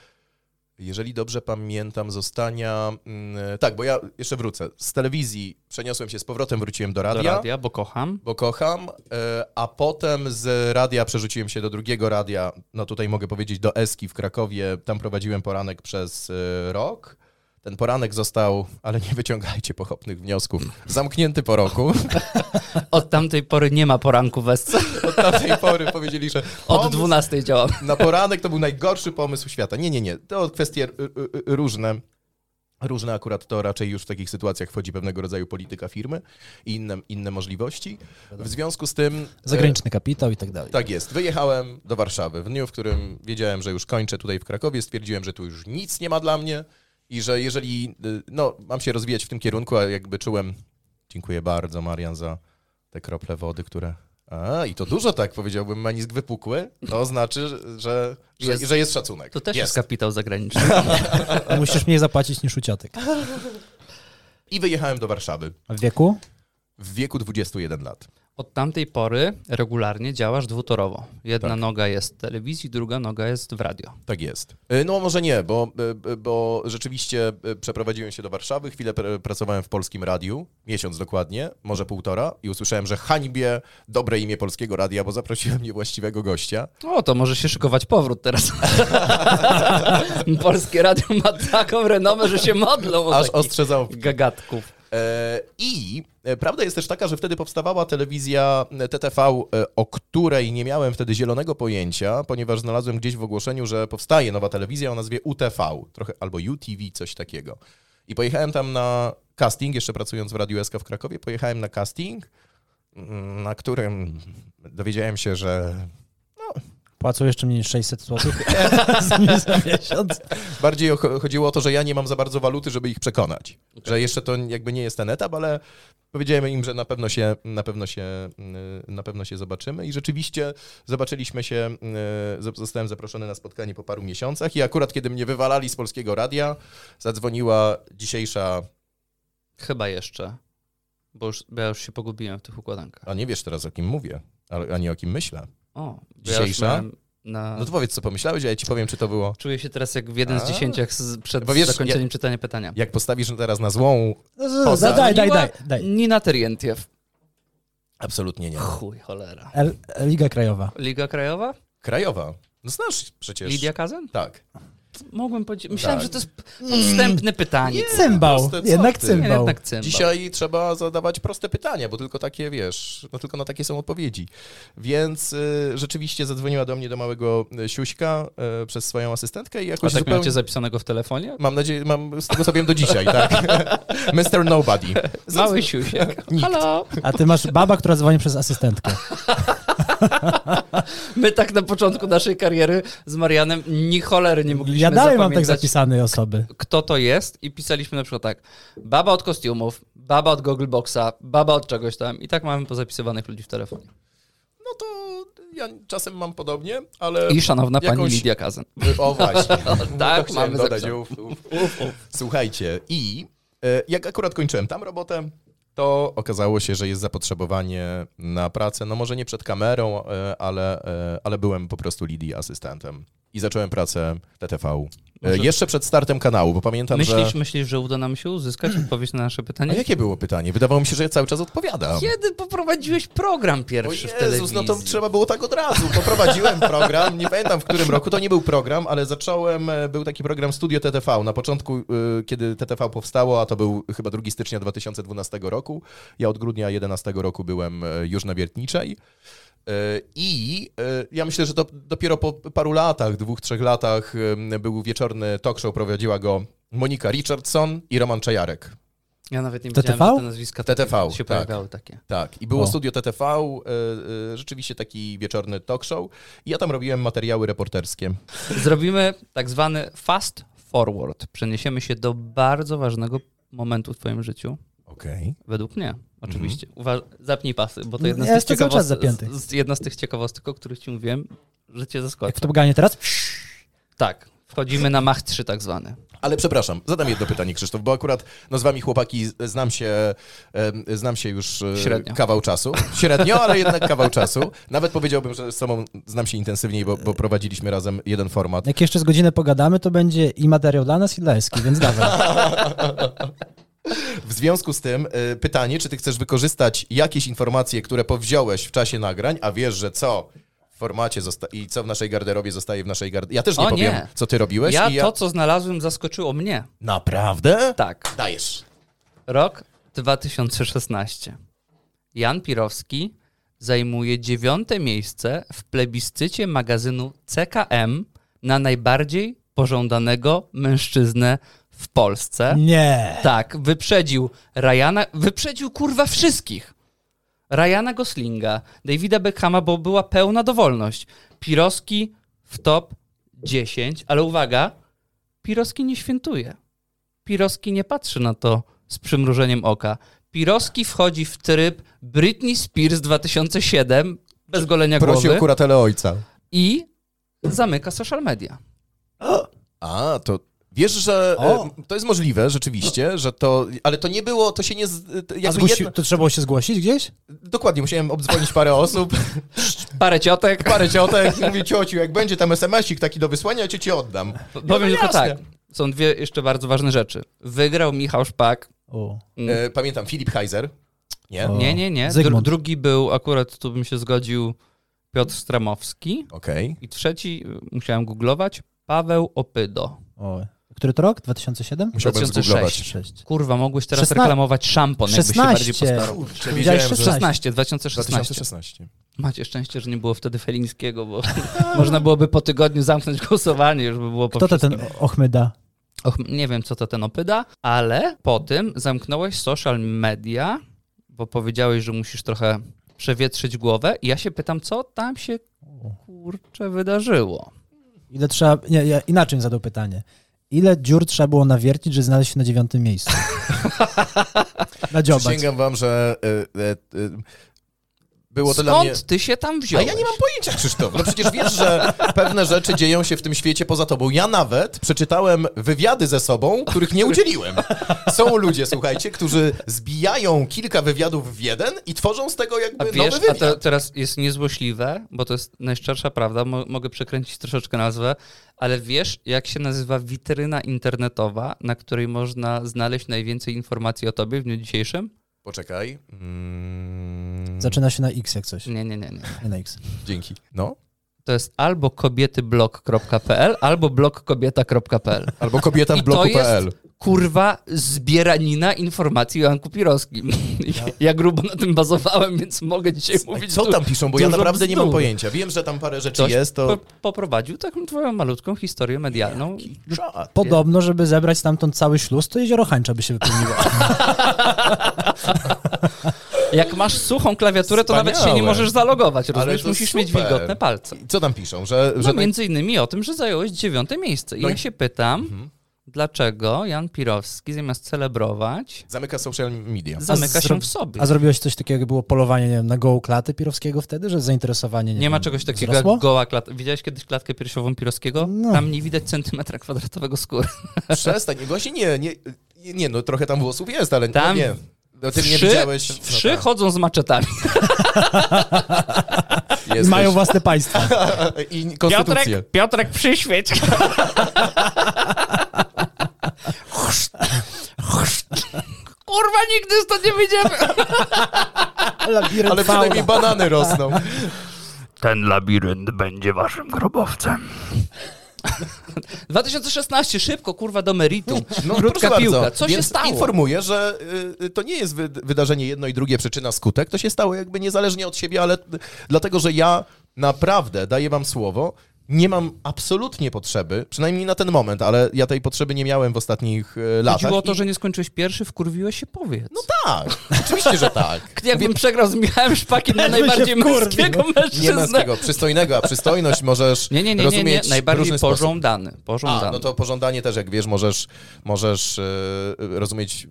S3: jeżeli dobrze pamiętam, zostania. mm, Tak, bo ja jeszcze wrócę. Z telewizji przeniosłem się z powrotem, wróciłem do radia.
S1: Do radia, bo kocham.
S3: Bo kocham, e, a potem z radia przerzuciłem się do drugiego radia, no tutaj mogę powiedzieć do Eski w Krakowie, tam prowadziłem poranek przez e, rok. Ten poranek został, ale nie wyciągajcie pochopnych wniosków, zamknięty po roku.
S1: Od tamtej pory nie ma poranku w Esce.
S3: Od tamtej pory powiedzieli, że
S1: Od
S3: pomysł
S1: 12 działam.
S3: na poranek to był najgorszy pomysł świata. Nie, nie, nie. To kwestie różne. Różne akurat to raczej już w takich sytuacjach wchodzi pewnego rodzaju polityka firmy i inne, inne możliwości. W związku z tym... e,
S2: Zagraniczny kapitał i tak dalej.
S3: Tak jest. Wyjechałem do Warszawy. W dniu, w którym wiedziałem, że już kończę tutaj w Krakowie, stwierdziłem, że tu już nic nie ma dla mnie i że jeżeli y, no, mam się rozwijać w tym kierunku, a jakby czułem. Dziękuję bardzo, Marian, za te krople wody, które. A, i to dużo tak powiedziałbym, manisk wypukły. To znaczy, że, że,
S1: Jest.
S3: że jest szacunek.
S1: To też jest,
S3: jest.
S1: kapitał zagraniczny.
S2: Musisz mniej zapłacić niż u ciotek.
S3: I wyjechałem do Warszawy
S2: A w wieku?
S3: w wieku 21 lat.
S1: Od tamtej pory regularnie działasz dwutorowo. Jedna
S3: Tak.
S1: noga jest w telewizji, druga noga jest w radio.
S3: Tak jest. Y, No może nie, bo, y, bo rzeczywiście y, przeprowadziłem się do Warszawy, chwilę pr- pracowałem w Polskim Radiu, miesiąc dokładnie, może półtora i usłyszałem, że hańbię dobre imię Polskiego Radia, bo zaprosiłem niewłaściwego gościa.
S1: O, to może się szykować powrót teraz. Polskie radio ma taką renomę, że się modlą o
S3: Aż ostrzedzał.
S1: gagatków.
S3: E, I e, prawda jest też taka, że wtedy powstawała telewizja e, TTV, o której nie miałem wtedy zielonego pojęcia, ponieważ znalazłem gdzieś w ogłoszeniu, że powstaje nowa telewizja o nazwie UTV, trochę albo UTV, coś takiego. I pojechałem tam na casting, jeszcze pracując w Radiu SK w Krakowie, pojechałem na casting, mm, na którym dowiedziałem się, że
S2: Płacą jeszcze mniej niż 600 zł za miesiąc.
S3: Bardziej chodziło o to, że ja nie mam za bardzo waluty, żeby ich przekonać. Że jeszcze to jakby nie jest ten etap, ale powiedziałem im, że na pewno się, na pewno się, y, na pewno się zobaczymy i rzeczywiście zobaczyliśmy się, y, zostałem zaproszony na spotkanie po paru miesiącach i akurat kiedy mnie wywalali z Polskiego Radia, zadzwoniła dzisiejsza,
S1: Chyba jeszcze. Bo już, bo ja już się pogubiłem w tych układankach.
S3: a nie wiesz teraz o kim mówię, ani o kim myślę.
S1: O, ja
S3: Dzisiejsza?
S1: na...
S3: No to powiedz, co pomyślałeś, a ja ci powiem, czy to było...
S1: Czuję się teraz jak w jeden z dziesięciach z, przed
S3: Bo wiesz,
S1: zakończeniem czytania pytania.
S3: Jak postawisz teraz na złą,
S2: No, daj, daj, daj, daj, daj.
S1: Nina Terientiew.
S3: absolutnie nie.
S1: Chuj, cholera.
S2: L- Liga Krajowa.
S1: Liga Krajowa?
S3: Krajowa. No znasz przecież.
S1: Lidia Kazen?
S3: Tak.
S1: Mogłem powiedzieć. Myślałem,
S3: Tak.
S1: że to jest podstępne pytanie.
S2: Cymbał,
S3: proste, co
S2: jednak
S3: ty?
S1: Nie,
S2: cymbał.
S1: jednak cymbał.
S3: Dzisiaj trzeba zadawać proste pytania, bo tylko takie, wiesz, no tylko na takie są odpowiedzi. Więc y, rzeczywiście zadzwoniła do mnie do małego y, Siuśka y, przez swoją asystentkę i
S1: A
S3: jakoś
S1: tak
S3: zupełnie...
S1: macie zapisanego w telefonie?
S3: Mam nadzieję, mam, z tego co wiem do dzisiaj, tak. Mr. Nobody.
S1: Mały siusiek. Halo?
S2: A ty masz baba, która dzwoni przez asystentkę.
S1: My tak na początku naszej kariery z Marianem ni cholery nie mogliśmy
S2: Ja dalej mam tak zapisane osoby.
S1: kto to jest i pisaliśmy na przykład tak, baba od kostiumów, baba od Google Boxa, baba od czegoś tam i tak mamy pozapisywanych ludzi w telefonie.
S3: No to ja czasem mam podobnie, ale...
S1: I szanowna pani
S3: jakąś-
S1: Lidia Kazen.
S3: O właśnie.
S1: Tak, mamy
S3: dodać.
S1: zapisane.
S3: Uf, uf. Słuchajcie, i e, jak akurat kończyłem tam robotę, to okazało się, że jest zapotrzebowanie na pracę, no może nie przed kamerą, e, ale, e, ale byłem po prostu Lidii asystentem. I zacząłem pracę w TTV. E,
S1: Może-
S3: Jeszcze przed startem kanału, bo pamiętam,
S1: Myślisz,
S3: że...
S1: myślisz, że uda nam się uzyskać odpowiedź na nasze
S3: A
S1: pytanie?
S3: jakie było pytanie? Wydawało mi się, że ja cały czas odpowiadam.
S1: Kiedy poprowadziłeś program
S3: O
S1: pierwszy w
S3: Jezus,
S1: telewizji?
S3: no to trzeba było tak od razu. Poprowadziłem program, nie pamiętam w którym roku, to nie był program, ale zacząłem, e, był taki program Studio TTV. Na początku, y, kiedy TTV powstało, a to był chyba 2 stycznia 2012 roku, ja od grudnia 2011 roku byłem e, już na Wiertniczej. E, I e, ja myślę, że to dopiero po paru latach, dwóch, trzech latach był wieczorny talk show, prowadziła go Monika Richardson i Roman Czajarek.
S1: Ja nawet nie
S2: TTV?
S1: wiedziałem, że te nazwiska
S3: TTV,
S1: takie się
S3: tak.
S1: pojawiały takie.
S3: Tak, i było
S2: O.
S3: studio TTV, e, rzeczywiście taki wieczorny talk show. I ja tam robiłem materiały reporterskie.
S1: Zrobimy tak zwany fast forward. Przeniesiemy się do bardzo ważnego momentu w twoim życiu.
S3: Okej.
S1: Według mnie, oczywiście. Uważ, zapnij pasy, bo to jedna,
S2: ja
S1: z tych
S2: zapięty.
S1: z, z, jedna z tych ciekawostek, o których ci mówiłem, że cię
S2: Jak
S1: zaskoczy.
S2: w Top Gunie teraz?
S1: Tak, wchodzimy na Mach 3 tak zwany.
S3: Ale przepraszam, zadam jedno pytanie, Krzysztof, bo akurat no, z wami chłopaki znam się, znam się już e,
S1: Średnio.
S3: kawał czasu. Średnio, ale jednak kawał czasu. Nawet powiedziałbym, że z sobą znam się intensywniej, bo, bo prowadziliśmy razem jeden format.
S2: Jak jeszcze z godzinę pogadamy, to będzie i materiał dla nas, i dla Eski, więc dawaj.
S3: W związku z tym e, pytanie, czy ty chcesz wykorzystać jakieś informacje, które powziąłeś w czasie nagrań, a wiesz, że co w formacie zosta- i co w naszej garderobie zostaje w naszej garderobie. Ja też nie
S1: O,
S3: powiem,
S1: nie.
S3: co ty robiłeś.
S1: Ja
S3: ja...
S1: to, co znalazłem, zaskoczyło mnie.
S3: Naprawdę?
S1: Tak.
S3: Dajesz.
S1: Rok 2016. Jan Pirowski zajmuje dziewiąte miejsce w plebiscycie magazynu CKM na najbardziej pożądanego mężczyznę w Polsce.
S2: Nie.
S1: Tak, wyprzedził Ryana, wyprzedził kurwa wszystkich. Ryana Goslinga, Davida Beckhama, bo była pełna dowolność. Pirowski w top 10, ale uwaga, Pirowski nie świętuje. Pirowski nie patrzy na to z przymrużeniem oka. Pirowski wchodzi w tryb Britney Spears 2007 bez golenia
S3: Prosi
S1: głowy
S3: o kuratele ojca.
S1: i zamyka social media.
S3: A, to wiesz, że
S2: O.
S3: e, to jest możliwe rzeczywiście, że to, ale to nie było, to się nie, z- to
S2: A
S3: jakby
S2: zgłosi...
S3: jedno,
S2: to trzeba było się zgłosić gdzieś?
S3: dokładnie, musiałem obdzwonić parę osób,
S1: Parę ciotek.
S3: parę ciotek, mówię, ciociu, jak będzie tam SMS-ik taki do wysłania, ja cię ci oddam.
S1: Powiem
S3: no
S1: tylko
S3: jasne.
S1: tak. Są dwie jeszcze bardzo ważne rzeczy. Wygrał Michał Szpak.
S2: O.
S3: E, pamiętam, Filip Heiser, nie?
S2: O.
S1: Nie, nie, nie. Dru- drugi był, akurat tu bym się zgodził, Piotr Stramowski.
S3: Okej.
S1: I trzeci, musiałem googlować, Paweł Opydo.
S2: o. Który to rok? 2007?
S3: Musiałbym
S1: 2006.
S3: zgooglować.
S2: 6.
S1: Kurwa, mogłeś teraz
S2: Szesna-
S1: reklamować szampon, jakbyś się bardziej
S2: 16.
S1: postarał.
S3: Kurczę,
S2: Powiedziałeś
S3: wiedziałem, że
S2: 16.
S1: 16, 2016.
S3: 2016.
S1: Macie szczęście, że nie było wtedy Felińskiego, bo można byłoby po tygodniu zamknąć głosowanie, już by było po
S2: Kto to
S1: wszystkim.
S2: ten Ochmyda?
S1: Och, nie wiem, co to ten opyda, ale po tym zamknąłeś social media, bo powiedziałeś, że musisz trochę przewietrzyć głowę i ja się pytam, co tam się kurczę wydarzyło.
S2: Ile trzeba... Nie, ja inaczej zadał pytanie. Ile dziur trzeba było nawiercić, żeby znaleźć się na dziewiątym miejscu? na dziobać.
S3: Przysięgam wam, że e, e, e, było to dla mnie...
S1: Skąd ty się tam
S3: A
S1: wziąłeś?
S3: ja nie mam pojęcia, Krzysztof. No przecież wiesz, że pewne rzeczy dzieją się w tym świecie poza tobą. Ja nawet przeczytałem wywiady ze sobą, których nie udzieliłem. Są ludzie, słuchajcie, którzy zbijają kilka wywiadów w jeden i tworzą z tego
S1: A
S3: jakby
S1: wiesz,
S3: nowy
S1: a
S3: wywiad.
S1: to teraz jest niezłośliwe, bo to jest najszczersza prawda, mo mogę przekręcić troszeczkę nazwę, ale wiesz, jak się nazywa witryna internetowa, na której można znaleźć najwięcej informacji o tobie w dniu dzisiejszym?
S3: Poczekaj. Mm,
S2: Zaczyna się na X jak coś.
S1: Nie, nie, nie, nie.
S2: Nie na X.
S3: Dzięki. No.
S1: to jest albo kobietyblog.pl, albo blogkobieta.pl.
S3: Albo kobieta w bloku.pl.
S1: kurwa, zbieranina informacji o Janku Pirowskim. Ja grubo na tym bazowałem, więc mogę dzisiaj mówić
S3: Co
S1: du-
S3: tam piszą, bo ja naprawdę nie mam pojęcia. Wiem, że tam parę rzeczy
S1: Ktoś
S3: jest, to...
S1: po, poprowadził taką twoją malutką historię medialną.
S3: Czad.
S2: Podobno, żeby zebrać stamtąd cały śluz, to jezioro Hańcza by się wypełniło.
S1: Jak masz suchą klawiaturę, to nawet się nie
S3: Wspaniałe.
S1: możesz zalogować, rozumiesz? Musisz mieć
S3: super.
S1: wilgotne palce.
S3: Co tam piszą? Że,
S1: No
S3: że naj-
S1: między innymi o tym, że zająłeś dziewiąte miejsce. I
S3: No
S1: ja
S3: i-
S1: się pytam,
S3: Mhm.
S1: Dlaczego Jan Pirowski zamiast celebrować,
S3: Zamyka social media.
S1: zamyka się w sobie.
S2: A zrobiłeś coś takiego, jak było polowanie nie wiem, na gołą klaty Pirowskiego wtedy, że zainteresowanie nie,
S1: Nie ma
S2: wiem,
S1: czegoś takiego
S2: wzrosło?
S1: jak goła klatka. Widziałeś kiedyś klatkę piersiową Pirowskiego?
S2: No.
S1: Tam nie widać centymetra kwadratowego skóry.
S3: Przestań. Właśnie nie, nie, nie, no trochę tam włosów jest, ale
S1: Tam
S3: no nie. No ty nie
S1: Wszy-
S3: widziałeś... No
S1: Wszy
S3: tak,
S1: chodzą z maczetami.
S3: jesteś.
S2: Mają własne państwa.
S3: I konstytucję.
S1: Piotrek, Piotrek przyświeć. Kurwa, nigdy stąd nie wyjdziemy.
S2: Labirynt
S3: Ale
S2: fauna.
S3: przynajmniej banany rosną.
S1: Ten labirynt będzie waszym grobowcem. 2016, szybko, kurwa, do meritum.
S3: No,
S1: Krótka
S3: proszę
S1: piłka.
S3: bardzo.
S1: Co się
S3: Więc
S1: stało?
S3: Informuję, że y, y, to nie jest wy- wydarzenie jedno i drugie przyczyna skutek. To się stało jakby niezależnie od siebie, ale dlatego, że ja naprawdę daję wam słowo. Nie mam absolutnie potrzeby, przynajmniej na ten moment, ale ja tej potrzeby nie miałem w ostatnich y, latach.
S1: Chodziło o to,
S3: i-
S1: że nie skończyłeś pierwszy, wkurwiłeś się, powiedz.
S3: No tak, oczywiście, że tak.
S1: Jakbym przegrał z Michałem Szpakiem na najbardziej
S2: wkurwił.
S1: męskiego
S3: Nie
S1: mężczyznę.
S3: męskiego, przystojnego, a przystojność możesz
S1: Nie, nie, nie, nie, nie.
S3: rozumieć w
S1: najbardziej
S3: różny sposób.
S1: pożądany. pożądany.
S3: A, no to pożądanie też, jak wiesz, możesz, możesz y, rozumieć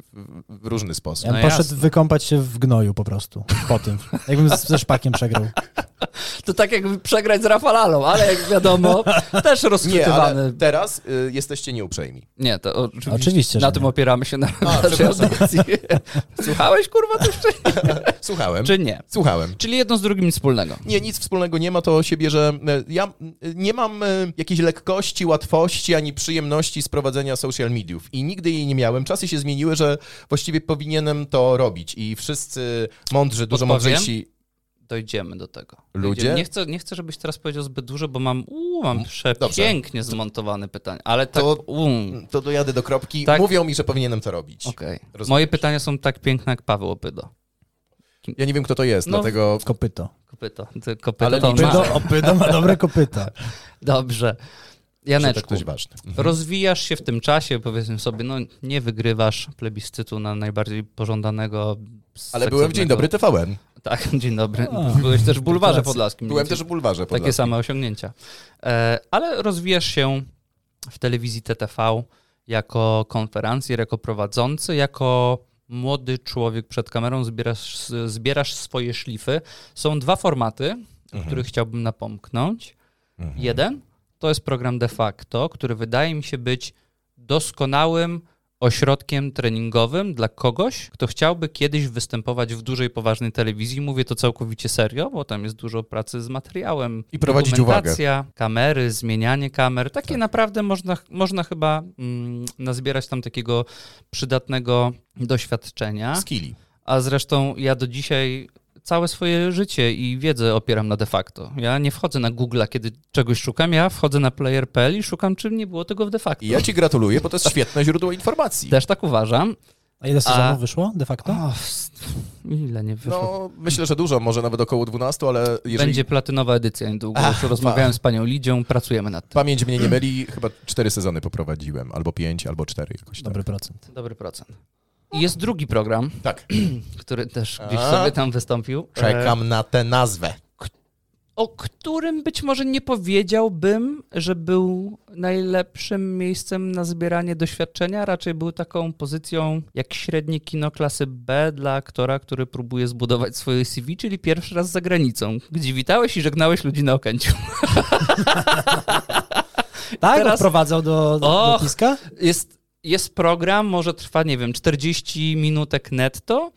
S3: w, różny sposób.
S2: Ja bym
S1: No
S2: poszedł
S1: jasne.
S2: wykąpać się w gnoju po prostu. Po tym. Jakbym ze szpakiem przegrał.
S1: To tak jakby przegrać z Rafalalą, ale jak wiadomo, też
S3: Nie,
S1: rozchwytywany.
S3: ale teraz y, jesteście nieuprzejmi.
S1: Nie, to oczywiście,
S2: Oczywiście,
S1: na tym
S2: nie.
S1: opieramy się na
S3: A,
S1: naszej
S3: przepraszam.
S1: audycji. Słuchałeś, kurwa, to jeszcze?
S3: Słuchałem.
S1: Czy nie?
S3: Słuchałem.
S1: Czyli jedno z drugim nic wspólnego.
S3: Nie, nic wspólnego nie ma, to się bierze. e, Ja e, nie mam e, jakiejś lekkości, łatwości ani przyjemności z prowadzenia social mediów i nigdy jej nie miałem. Czasy się zmieniły, że właściwie powinienem to robić i wszyscy mądrzy, dużo
S1: Podpowiem?
S3: mądrzejsi.
S1: Dojdziemy do tego.
S3: Ludzie?
S1: Dojdziemy. Nie chcę, nie chcę, żebyś teraz powiedział zbyt dużo, bo mam, uu, mam przepięknie zmontowane pytanie, ale tak,
S3: To-
S1: uu,
S3: To dojadę do kropki.
S1: Tak.
S3: Mówią mi, że powinienem to robić. Rozumiesz.
S1: Moje pytania są tak piękne jak Paweł Opydo.
S3: Ja nie wiem, kto to jest,
S1: No.
S3: dlatego.
S2: Kopyto.
S1: Kopyto. Kopyto
S3: Ale
S1: to
S3: liczę,
S1: ma.
S2: Opydo, opydo ma dobre kopyta.
S1: Dobrze. Janeczku,
S3: ważny. Mhm.
S1: rozwijasz się w tym czasie, powiedzmy sobie, no nie wygrywasz plebiscytu na najbardziej pożądanego
S3: Ale byłem w Dzień Dobry TVN.
S1: Tak, dzień dobry.
S2: A,
S1: Byłeś też w bulwarze podlaskim.
S3: Byłem też w bulwarze.
S1: Takie
S3: Podlaskim.
S1: same osiągnięcia. E, ale rozwijasz się w telewizji TTV jako konferencjer, jako prowadzący, jako młody człowiek przed kamerą, zbierasz, zbierasz swoje szlify. Są dwa formaty, o
S3: Mhm.
S1: których chciałbym napomknąć.
S3: Mhm.
S1: Jeden to jest program de facto, który wydaje mi się być doskonałym ośrodkiem treningowym dla kogoś, kto chciałby kiedyś występować w dużej, poważnej telewizji. Mówię to całkowicie serio, bo tam jest dużo pracy z materiałem.
S3: I prowadzić
S1: dokumentacja, kamery, zmienianie kamer. Takie naprawdę można, można chyba mm, nazbierać tam takiego przydatnego doświadczenia.
S3: Skilli.
S1: A zresztą ja do dzisiaj całe swoje życie i wiedzę opieram na de facto. Ja nie wchodzę na Google, kiedy czegoś szukam, ja wchodzę na player.pl i szukam, czy nie było tego w de facto.
S3: I ja ci gratuluję, bo to jest świetne źródło informacji.
S1: Też tak uważam.
S2: A ile sezonów
S1: A-
S2: wyszło de facto?
S1: O, ile nie wyszło.
S3: No, myślę, że dużo, może nawet około 12, ale jeżeli
S1: Będzie platynowa edycja niedługo.
S3: Ach,
S1: Już rozmawiałem z panią Lidzią, pracujemy nad tym.
S3: pamięć mnie nie myli, chyba cztery sezony poprowadziłem, albo pięć, albo cztery jakoś tak.
S2: Dobry procent.
S1: Dobry procent. I jest drugi program,
S3: Tak,
S1: który też gdzieś
S3: A.
S1: sobie tam wystąpił.
S3: czekam na tę nazwę.
S1: o którym być może nie powiedziałbym, że był najlepszym miejscem na zbieranie doświadczenia. Raczej był taką pozycją jak średnie kino klasy B dla aktora, który próbuje zbudować swoje CV, czyli pierwszy raz za granicą, gdzie witałeś i żegnałeś ludzi na Okęciu.
S2: Tak,
S1: Teraz-
S2: odprowadzał do, do
S1: Och.
S2: lotniska?
S1: Jest, jest program, może trwa, nie wiem, 40 minutek netto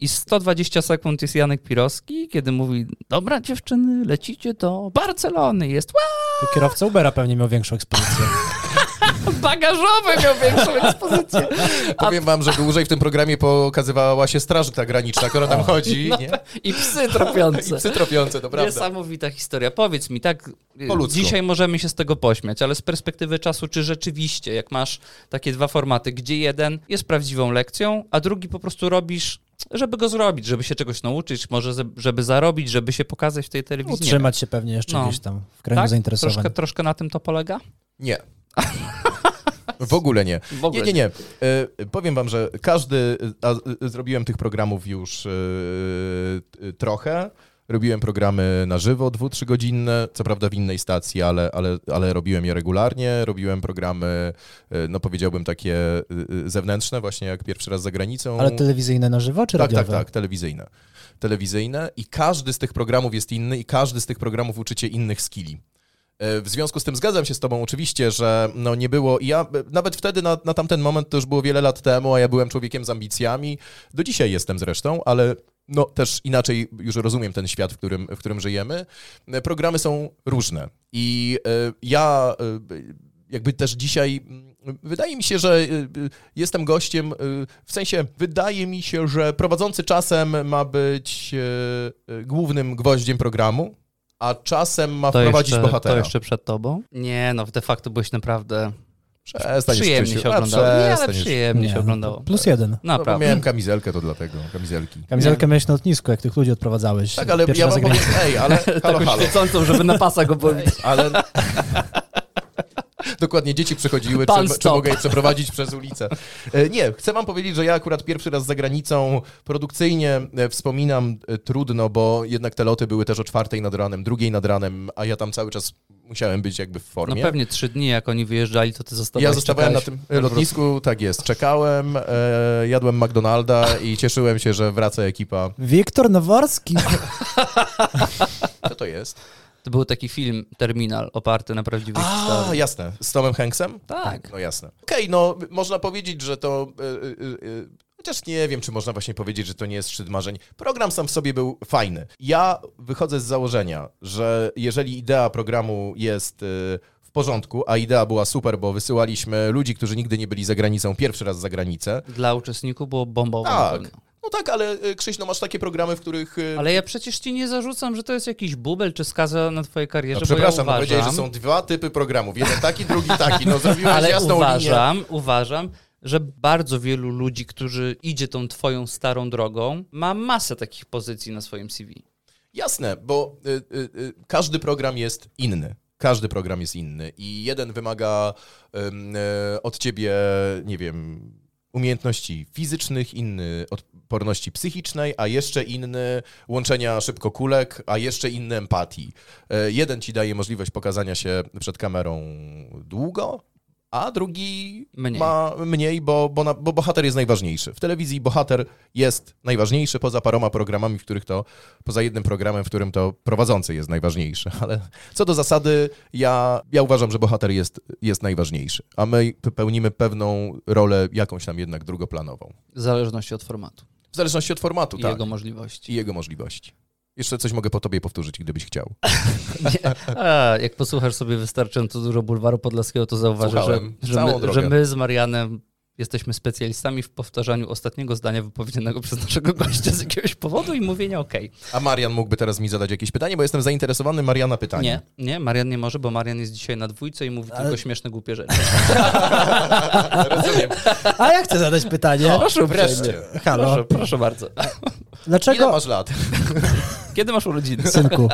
S1: i 120 sekund jest Janek Pirowski, kiedy mówi, dobra dziewczyny, lecicie do Barcelony, jest
S2: To kierowca Ubera pewnie miał większą ekspozycję.
S1: bagażowy miał większą ekspozycję.
S3: Powiem wam, że dłużej w tym programie pokazywała się straż ta graniczna, która tam chodzi,
S1: No,
S3: nie?
S1: I psy tropiące.
S3: I psy tropiące, to prawda.
S1: Niesamowita historia. Powiedz mi, tak,
S3: Po ludzku.
S1: dzisiaj możemy się z tego pośmiać, ale z perspektywy czasu, czy rzeczywiście, jak masz takie dwa formaty, gdzie jeden jest prawdziwą lekcją, a drugi po prostu robisz, żeby go zrobić, żeby się czegoś nauczyć, może żeby zarobić, żeby się pokazać w tej telewizji. Nie
S2: Utrzymać się pewnie jeszcze
S1: No.
S2: gdzieś tam w kręgu
S1: tak?
S2: zainteresowań.
S1: Troszkę, troszkę na tym to polega?
S3: Nie. W ogóle nie.
S1: W ogóle
S3: nie, nie, nie. E, powiem wam, że każdy, a e, zrobiłem tych programów już e, e, trochę. Robiłem programy na żywo, dwu, trzygodzinne, co prawda w innej stacji, ale, ale, ale robiłem je regularnie. Robiłem programy, e, no powiedziałbym takie e, e, zewnętrzne, właśnie jak pierwszy raz za granicą.
S2: Ale telewizyjne na żywo, czy
S3: Tak, tak,
S2: radiowe?
S3: tak, telewizyjne. Telewizyjne i każdy z tych programów jest inny i każdy z tych programów uczycie innych skilli. W związku z tym zgadzam się z tobą oczywiście, że no nie było, i ja nawet wtedy na, na tamten moment, to już było wiele lat temu, a ja byłem człowiekiem z ambicjami, do dzisiaj jestem zresztą, ale no też inaczej już rozumiem ten świat, w którym, w którym żyjemy. E, Programy są różne i e, ja e, jakby też dzisiaj mm, wydaje mi się, że jestem gościem, w sensie wydaje mi się, że prowadzący czasem ma być głównym gwoździem programu, a czasem ma
S1: To
S3: wprowadzić
S1: jeszcze,
S3: bohatera.
S1: to jeszcze przed tobą? Nie, no de facto byłeś naprawdę
S3: Przestań
S1: przyjemnie się oglądało. Nie, ale przyjemnie
S2: Nie,
S1: się
S2: no,
S1: oglądało.
S2: Plus jeden.
S3: No,
S1: Naprawdę.
S3: miałem kamizelkę, to dlatego, kamizelki.
S2: Kamizelkę miałeś na lotnisku, jak tych ludzi odprowadzałeś.
S3: Tak, ale ja wam powiem, ej, ale halo,
S1: Taką
S3: halo.
S1: świecącą, żeby na pasach go powiedzieć.
S3: Ale... Dokładnie, dzieci przychodziły,
S1: Pan
S3: czy, czy mogę je przeprowadzić przez ulicę. E, Nie, chcę wam powiedzieć, że ja akurat pierwszy raz za granicą produkcyjnie e, wspominam e, trudno, bo jednak te loty były też o czwartej nad ranem, drugiej nad ranem, a ja tam cały czas musiałem być jakby w
S1: No
S3: formie.
S1: pewnie trzy dni, jak oni wyjeżdżali, to ty zostawałeś.
S3: Ja zostawałem na tym lotnisku, tak jest, czekałem, e, jadłem McDonalda i cieszyłem się, że wraca ekipa.
S2: Wiktor Noworski.
S3: Co to jest?
S1: To był taki film, Terminal, oparty na prawdziwych
S3: A, jasne, z Tomem Hanksem?
S1: Tak.
S3: No jasne. Okej, no można powiedzieć, że to. y, y, y, Chociaż nie wiem, czy można właśnie powiedzieć, że to nie jest szczyt marzeń. Program sam w sobie był fajny. Ja wychodzę z założenia, że jeżeli idea programu jest w porządku, a idea była super, bo wysyłaliśmy ludzi, którzy nigdy nie byli za granicą, pierwszy raz za granicę.
S1: Dla uczestników było bombowo. na
S3: Tak. No tak, ale y, Krzyś, no masz takie programy, w których. y,
S1: Ale ja przecież ci nie zarzucam, że to jest jakiś bubel czy skaza na twojej karierze,
S3: no, przepraszam,
S1: bo
S3: no
S1: ja
S3: powiedziałeś, że
S1: uważam,
S3: są dwa typy programów. Jeden taki, drugi taki. No zrobiłeś
S1: ale
S3: jasną linię.
S1: uważam, uważam, że bardzo wielu ludzi, którzy idzie tą twoją starą drogą, ma masę takich pozycji na swoim CV.
S3: Jasne, bo y, y, y, każdy program jest inny. Każdy program jest inny i jeden wymaga ym, y, od ciebie, nie wiem, umiejętności fizycznych, inny odporności psychicznej, a jeszcze inny łączenia szybko kulek, a jeszcze inny empatii. Y, jeden ci daje możliwość pokazania się przed kamerą długo, a drugi
S1: Mniej.
S3: ma mniej, bo, bo, na, bo bohater jest najważniejszy. W telewizji bohater jest najważniejszy poza paroma programami, w których to, poza jednym programem, w którym to prowadzący jest najważniejszy. Ale co do zasady, ja, ja uważam, że bohater jest, jest najważniejszy, a my pełnimy pewną rolę jakąś tam jednak drugoplanową.
S1: W zależności od formatu
S3: W zależności od formatu,
S1: i
S3: tak.
S1: jego możliwości.
S3: I jego możliwości. Jeszcze coś mogę po tobie powtórzyć, gdybyś chciał.
S1: A, jak posłuchasz sobie wystarczająco dużo bulwaru podlaskiego, to zauważysz, że, że, my, że my z Marianem jesteśmy specjalistami w powtarzaniu ostatniego zdania wypowiedzianego przez naszego gościa z jakiegoś powodu i mówienia okej.
S3: A Marian mógby teraz mi zadać jakieś pytanie, bo jestem zainteresowany Mariana pytaniem.
S1: Nie, nie, Marian nie może, bo Marian jest dzisiaj na dwójce i mówi
S2: Ale-
S1: tylko śmieszne, głupie rzeczy.
S3: Rozumiem.
S2: A ja chcę zadać pytanie.
S1: Proszę
S3: Wreszcie.
S2: Halo.
S1: Proszę, proszę bardzo.
S3: Ile
S2: Dlaczego,
S3: masz lat?
S1: Kiedy masz urodziny?
S2: synku,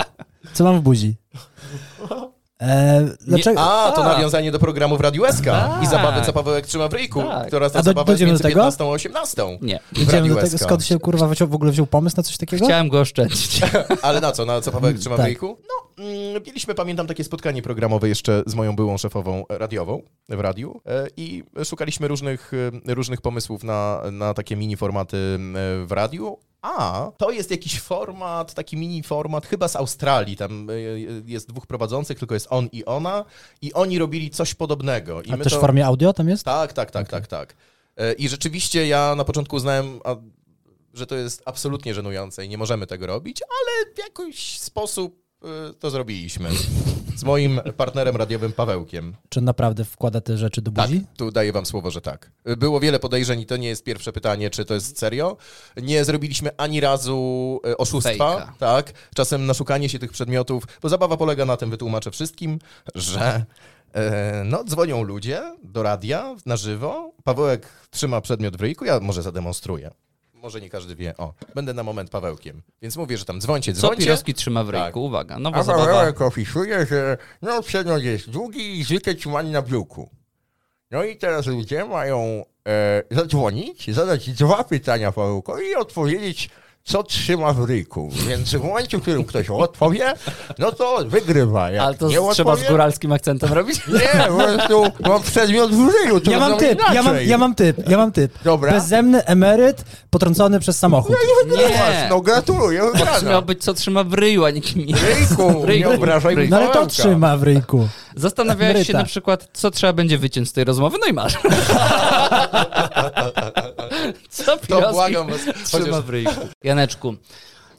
S2: co mam w buzi? E, dlaczego,
S3: A, to
S1: A.
S3: nawiązanie do programu w Radiu SK
S1: Tak.
S3: i zabawy, co Pawełek trzyma w ryjku,
S1: Tak.
S3: która ta
S2: A do-
S3: zabawa jest
S2: dojdziemy
S3: między
S2: do tego?
S3: 15 a 18.
S1: Nie.
S3: w
S2: idziemy
S3: Radiu
S2: do tego,
S3: SK.
S2: skąd się kurwa wziął, w ogóle wziął pomysł na coś takiego?
S1: Chciałem go oszczędzić.
S3: Ale na co, na co Pawełek trzyma w
S2: Tak.
S3: ryjku? No, mm, mieliśmy, pamiętam, takie spotkanie programowe jeszcze z moją byłą szefową radiową w radiu e, i szukaliśmy różnych, e, różnych pomysłów na, na takie mini formaty e, w radiu. A, to jest jakiś format, taki mini format, chyba z Australii. Tam e, jest dwóch prowadzących, tylko jest on i ona. I oni robili coś podobnego. I
S2: A też
S3: to...
S2: w formie audio tam jest?
S3: Tak, tak, tak, tak, tak. E, I rzeczywiście ja na początku uznałem, że to jest absolutnie żenujące i nie możemy tego robić, ale w jakiś sposób e, to zrobiliśmy. z moim partnerem radiowym Pawełkiem.
S2: Czy naprawdę wkłada te rzeczy do
S3: Tak,
S2: buzi?
S3: tu daję wam słowo, że tak. Było wiele podejrzeń i to nie jest pierwsze pytanie, czy to jest serio. Nie zrobiliśmy ani razu e, oszustwa.
S1: Fejka.
S3: Tak. Czasem na szukanie się tych przedmiotów, bo zabawa polega na tym, wytłumaczę wszystkim, że no, dzwonią ludzie do radia na żywo. Pawełek trzyma przedmiot w ryjku, ja może zademonstruję. Może nie każdy wie. O, będę na moment Pawełkiem. Więc mówię, że tam dzwońcie,
S1: Co
S3: dzwońcie.
S1: Pirowski trzyma w ręku?
S3: Tak.
S1: Uwaga, nowa
S4: A
S1: zabawa.
S4: Pawełek opisuje, że no, przedmiot jest długi i zwykle trzymany na biurku. No i teraz ludzie mają e, zadzwonić, zadać dwa pytania Pawełkowi i odpowiedzieć, co trzyma w ryjku. Więc w momencie, w którym ktoś odpowie, no to wygrywa. Jak
S1: Ale to
S4: nie
S1: trzeba z góralskim akcentem robić?
S4: Nie, po prostu mam przedmiot w ryju.
S2: Ja mam typ, ja mam, ja mam typ, ja mam typ.
S4: Dobra.
S2: Bezzemny emeryt potrącony przez samochód.
S1: Nie.
S4: No gratuluję,
S1: To miał
S4: wygrana.
S1: być, co trzyma w ryju, a nie kim innym.
S4: Ryjku,
S1: Ryjku.
S4: nie obrażaj mi
S2: No ale to trzyma w ryjku.
S1: Zastanawiałeś się na przykład, co trzeba będzie wyciąć z tej rozmowy, no i masz. Co
S3: To błagam was.
S1: trzyma w ryjku? Janeczku,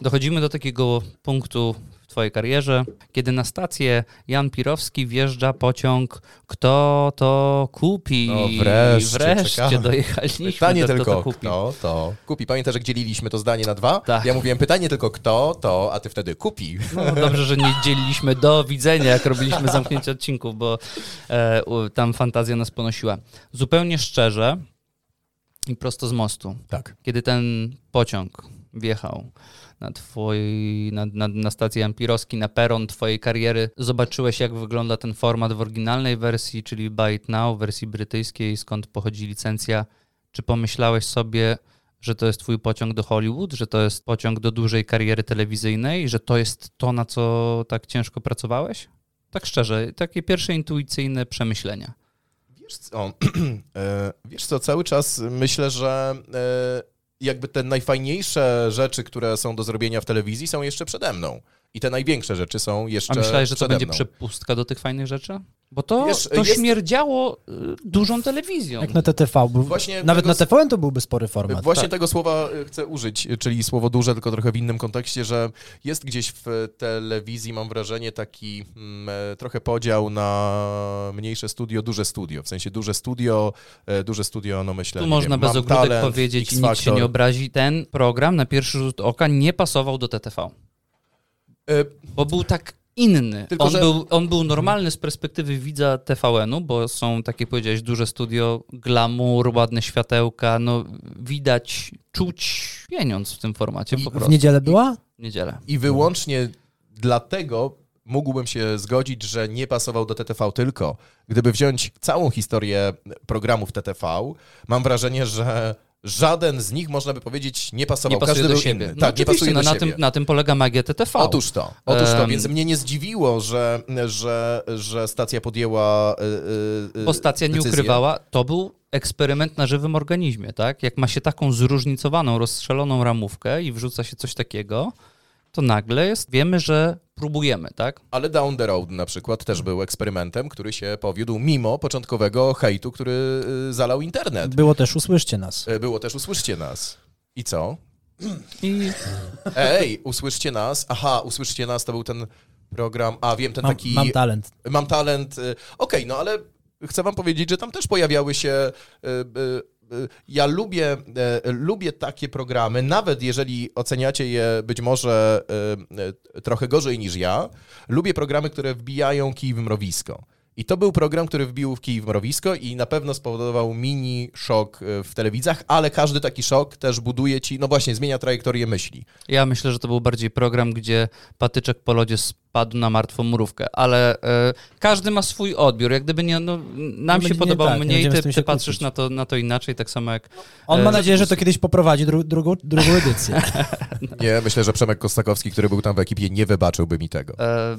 S1: dochodzimy do takiego punktu w twojej karierze, kiedy na stację Jan Pirowski wjeżdża pociąg Kto to kupi?
S3: No wreszcie,
S1: wreszcie dojechaliśmy
S3: Pytanie
S1: do
S3: tylko
S1: Kto to kupi.
S3: kto to kupi. Pamiętasz, że dzieliliśmy to zdanie na dwa?
S1: Tak.
S3: Ja mówiłem pytanie tylko kto to, a ty wtedy kupi.
S1: No dobrze, że nie dzieliliśmy do widzenia, jak robiliśmy zamknięcie odcinków, bo e, tam fantazja nas ponosiła. Zupełnie szczerze i prosto z mostu,
S3: Tak.
S1: kiedy ten pociąg wjechał na, twoj, na, na, na stację Ampirowski, na peron twojej kariery, zobaczyłeś, jak wygląda ten format w oryginalnej wersji, czyli Buy It Now, wersji brytyjskiej, skąd pochodzi licencja. Czy pomyślałeś sobie, że to jest twój pociąg do Hollywood, że to jest pociąg do dużej kariery telewizyjnej, że to jest to, na co tak ciężko pracowałeś? Tak szczerze, takie pierwsze intuicyjne przemyślenia.
S3: Wiesz co, e, wiesz co, cały czas myślę, że e, jakby te najfajniejsze rzeczy, które są do zrobienia w telewizji są jeszcze przede mną. I te największe rzeczy są jeszcze
S1: A myślałeś, że to będzie przepustka do tych fajnych rzeczy? Bo to,
S3: Wiesz,
S1: to
S3: jest-
S1: śmierdziało y, dużą telewizją.
S2: Jak na TTV. Był,
S3: Właśnie
S2: nawet
S3: tego
S2: na TVN to byłby spory format.
S3: Właśnie
S1: tak.
S3: tego słowa y, chcę użyć, y, czyli słowo duże, tylko trochę w innym kontekście, że jest gdzieś w telewizji, mam wrażenie, taki mm, e, trochę podział na mniejsze studio, duże studio. W sensie duże studio, e, duże studio, no myślę,
S1: Tu można
S3: wiem,
S1: bez ogródek
S3: Talent,
S1: powiedzieć i nikt się nie obrazi. Ten program na pierwszy rzut oka nie pasował do TTV, bo był tak inny.
S3: Tylko,
S1: on,
S3: że-
S1: był, on był normalny z perspektywy widza TVN-u, bo są, tak jak powiedziałeś, duże studio, glamour, ładne światełka, no widać, czuć pieniądz w tym formacie
S3: I
S1: po
S2: W
S1: prostu.
S2: niedzielę była?
S1: W niedzielę.
S3: I wyłącznie dlatego mógłbym się zgodzić, że nie pasował do TTV tylko. Gdyby wziąć całą historię programów TTV, mam wrażenie, że żaden z nich, można by powiedzieć, nie pasował.
S1: Nie pasuje
S3: Każdy
S1: do siebie.
S3: inny.
S1: No
S3: tak, nie pasuje
S1: no,
S3: do
S1: na,
S3: siebie.
S1: tym, na tym polega magia TTV.
S3: Otóż to, otóż to,
S1: Em,
S3: więc mnie nie zdziwiło, że, że, że stacja podjęła y, y, y,
S1: Bo stacja nie
S3: decyzję.
S1: ukrywała, to był eksperyment na żywym organizmie, tak? Jak ma się taką zróżnicowaną, rozstrzeloną ramówkę i wrzuca się coś takiego, to nagle jest, wiemy, że próbujemy, tak?
S3: Ale Down the Road na przykład też był eksperymentem, który się powiódł mimo początkowego hejtu, który y, zalał internet.
S2: Było też Usłyszcie nas.
S3: Y, Było też Usłyszcie nas. I co?
S1: I
S3: Ej, usłyszcie nas. Aha, usłyszcie nas to był ten program. A wiem, ten
S2: Mam,
S3: taki.
S2: mam talent.
S3: Mam talent. y, Okej, no ale chcę wam powiedzieć, że tam też pojawiały się. Ja lubię, y, lubię takie programy, nawet jeżeli oceniacie je być może y, y, trochę gorzej niż ja. Lubię programy, które wbijają kij w mrowisko. I to był program, który wbił w kij w mrowisko i na pewno spowodował mini szok y, w telewizjach, ale każdy taki szok też buduje ci, no właśnie, zmienia trajektorię myśli.
S1: ja myślę, że to był bardziej program, gdzie patyczek po lodzie spadł na martwą mrówkę, ale e, każdy ma swój odbiór. Jak gdyby nie, no, nam
S2: będzie
S1: się podobał
S2: tak, nie
S1: mniej, ty, ty patrzysz na to, na to inaczej, tak samo jak
S2: On
S1: E,
S2: ma nadzieję, że to kiedyś poprowadzi dru, drugą, drugą edycję.
S3: Nie, myślę, że Przemek Kostakowski, który był tam w ekipie, nie wybaczyłby mi tego.
S1: E,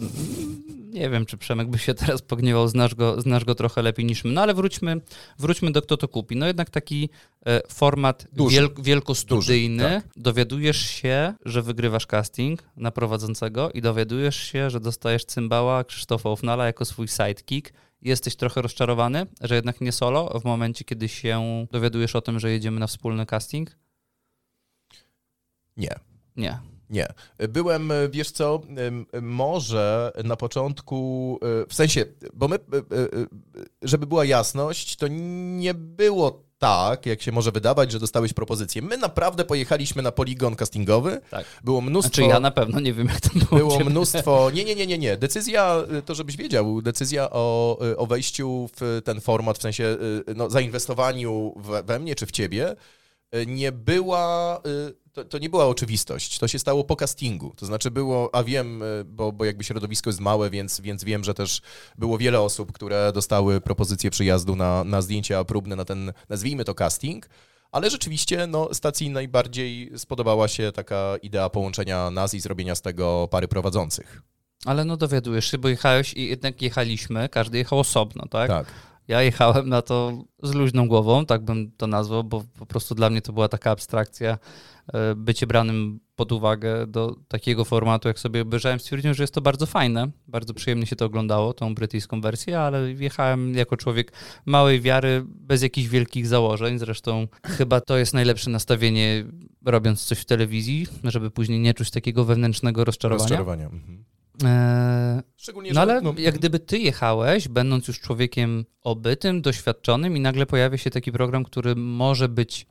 S1: nie wiem, czy Przemek by się teraz pogniewał, znasz go, znasz go trochę lepiej niż my. No ale wróćmy, wróćmy do Kto to kupi. No jednak taki e, format
S3: Duży.
S1: wiel, wielkostudyjny.
S3: Duży, tak.
S1: Dowiadujesz się, że wygrywasz casting na prowadzącego i dowiadujesz się, że dostajesz cymbała Krzysztofa Ofnala jako swój sidekick. Jesteś trochę rozczarowany, że jednak nie solo w momencie, kiedy się dowiadujesz o tym, że jedziemy na wspólny casting?
S3: Nie.
S1: Nie.
S3: Nie. Byłem, wiesz co, może na początku, e, w sensie, bo my, e, e, żeby była jasność, to nie było tak, jak się może wydawać, że dostałeś propozycję. My naprawdę pojechaliśmy na poligon castingowy.
S1: Tak.
S3: Było mnóstwo.
S1: Znaczy ja na pewno nie wiem, jak to było.
S3: Było mnóstwo. Nie, nie, nie, nie, nie. Decyzja, to żebyś wiedział, decyzja o, o wejściu w ten format, w sensie no, zainwestowaniu we, we mnie czy w ciebie, nie była. To, to nie była oczywistość. To się stało po castingu. To znaczy było, a wiem, y, bo, bo jakby środowisko jest małe, więc, więc wiem, że też było wiele osób, które dostały propozycję przyjazdu na, na zdjęcia próbne, na ten, nazwijmy to casting. Ale rzeczywiście no, stacji najbardziej spodobała się taka idea połączenia nas i zrobienia z tego pary prowadzących.
S1: Ale no dowiadujesz się, bo jechałeś i jednak jechaliśmy, każdy jechał osobno, tak?
S3: Tak.
S1: Ja jechałem na to z luźną głową, tak bym to nazwał, bo po prostu dla mnie to była taka abstrakcja, e, bycie branym pod uwagę do takiego formatu, jak sobie obejrzałem, stwierdziłem, że jest to bardzo fajne, bardzo przyjemnie się to oglądało, tą brytyjską wersję, ale jechałem jako człowiek małej wiary, bez jakichś wielkich założeń, zresztą chyba to jest najlepsze nastawienie, robiąc coś w telewizji, żeby później nie czuć takiego wewnętrznego rozczarowania.
S3: Rozczarowania. Mhm.
S1: E,
S3: Szczególnie,
S1: no ale
S3: no,
S1: jak gdyby ty jechałeś, będąc już człowiekiem obytym, doświadczonym i nagle pojawia się taki program, który może być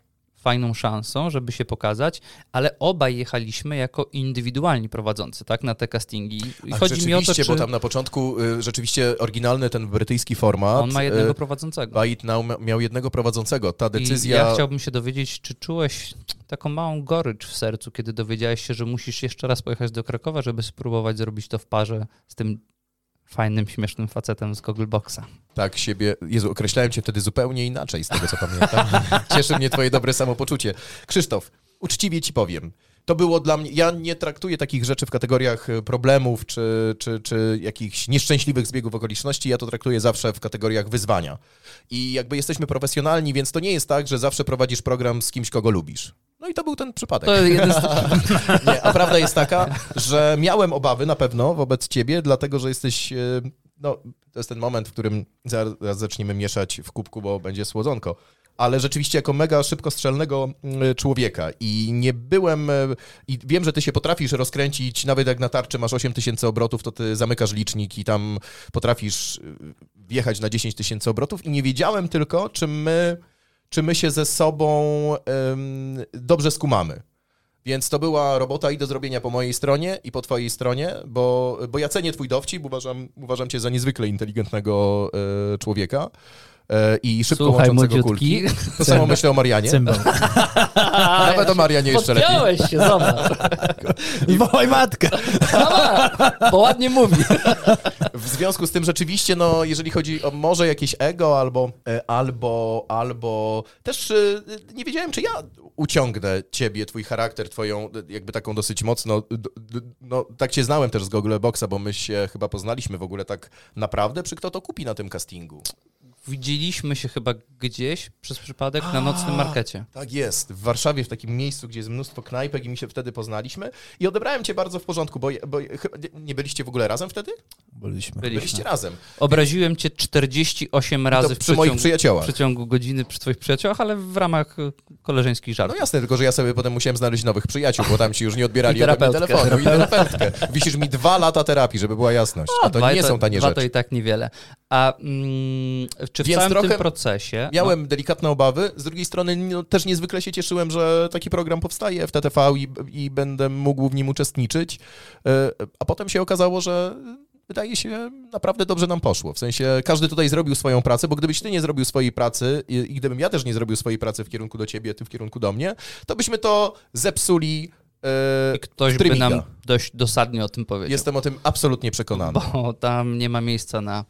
S1: fajną szansą, żeby się pokazać, ale obaj jechaliśmy jako indywidualni prowadzący, tak, na te castingi. I
S3: Ach,
S1: chodzi mi o to,
S3: rzeczywiście,
S1: czy
S3: bo tam na początku y, rzeczywiście oryginalny ten brytyjski format.
S1: on ma jednego
S3: y,
S1: prowadzącego.
S3: Mia- miał jednego prowadzącego. Ta
S1: I
S3: decyzja...
S1: ja chciałbym się dowiedzieć, czy czułeś taką małą gorycz w sercu, kiedy dowiedziałeś się, że musisz jeszcze raz pojechać do Krakowa, żeby spróbować zrobić to w parze z tym fajnym, śmiesznym facetem z Googleboxa.
S3: Tak, siebie. Jezu, określałem cię wtedy zupełnie inaczej, z tego co pamiętam. Cieszy mnie twoje dobre samopoczucie. Krzysztof, uczciwie ci powiem. To było dla mnie. Ja nie traktuję takich rzeczy w kategoriach e, problemów czy, czy, czy jakichś nieszczęśliwych zbiegów okoliczności. Ja to traktuję zawsze w kategoriach wyzwania. I jakby jesteśmy profesjonalni, więc to nie jest tak, że zawsze prowadzisz program z kimś, kogo lubisz. No i to był ten przypadek.
S1: To jeden z
S3: Nie, a prawda jest taka, że miałem obawy na pewno wobec ciebie, dlatego że jesteś. e, No, to jest ten moment, w którym zaraz zaczniemy mieszać w kubku, bo będzie słodzonko. Ale rzeczywiście jako mega szybkostrzelnego mm, człowieka i nie byłem, e, i wiem, że ty się potrafisz rozkręcić, nawet jak na tarczy masz 8 tysięcy obrotów, to ty zamykasz licznik i tam potrafisz e, wjechać na 10 tysięcy obrotów i nie wiedziałem tylko, czy my, czy my się ze sobą dobrze skumamy. Więc to była robota i do zrobienia po mojej stronie i po twojej stronie, bo, bo ja cenię twój dowcip, uważam, uważam cię za niezwykle inteligentnego e, człowieka i szybko
S1: Słuchaj,
S3: łączącego
S1: młodziutki.
S3: kulki. To samo myślę o Marianie.
S2: Cymbał.
S3: Nawet o Marianie jeszcze lepiej.
S1: Się, zobacz.
S2: Wołaj matkę!
S1: Bo ładnie mówi.
S3: W związku z tym rzeczywiście, no, jeżeli chodzi o może jakieś ego albo, e, albo, albo też e, nie wiedziałem, czy ja uciągnę ciebie, twój charakter, twoją e, jakby taką dosyć mocno, no tak cię znałem też z Google Boxa, bo my się chyba poznaliśmy w ogóle tak naprawdę, przy kto to kupi na tym castingu.
S1: Widzieliśmy się chyba gdzieś przez przypadek na nocnym markecie.
S3: Tak jest, w Warszawie, w takim miejscu, gdzie jest mnóstwo knajpek i mi się wtedy poznaliśmy i odebrałem cię bardzo w porządku, bo, bo chyba nie byliśmy w ogóle razem wtedy?
S2: Byliśmy.
S3: Byliście
S1: Byliśmy.
S3: razem.
S1: Obraziłem cię 48
S3: I
S1: razy
S3: to
S1: w
S3: przy moich
S1: przeciągu, w
S3: przyjaciołach.
S1: przeciągu godziny przy twoich przyjaciołach, ale w ramach e, koleżeńskich
S3: No
S1: żartów.
S3: jasne, tylko że ja sobie potem musiałem znaleźć nowych przyjaciół, bo tam ci już nie odbierali
S1: I
S3: ode mnie telefonu i terapeutkę. Wisisz mi dwa lata terapii, żeby była jasność. A to nie są tanie
S1: dwa
S3: rzeczy.
S1: to i tak niewiele. A mm, czy w
S3: Więc
S1: całym tym procesie...
S3: Miałem delikatne obawy, z drugiej strony no, też niezwykle się cieszyłem, że taki program powstaje w TTV i, i będę mógł w nim uczestniczyć, E, a potem się okazało, że wydaje się, naprawdę dobrze nam poszło. W sensie każdy tutaj zrobił swoją pracę, bo gdybyś ty nie zrobił swojej pracy i, i gdybym ja też nie zrobił swojej pracy w kierunku do ciebie, ty w kierunku do mnie, to byśmy to zepsuli
S1: No, i ktoś
S3: w
S1: by nam dość dosadnie o tym powiedział.
S3: Jestem o tym absolutnie przekonany.
S1: Bo tam nie ma miejsca na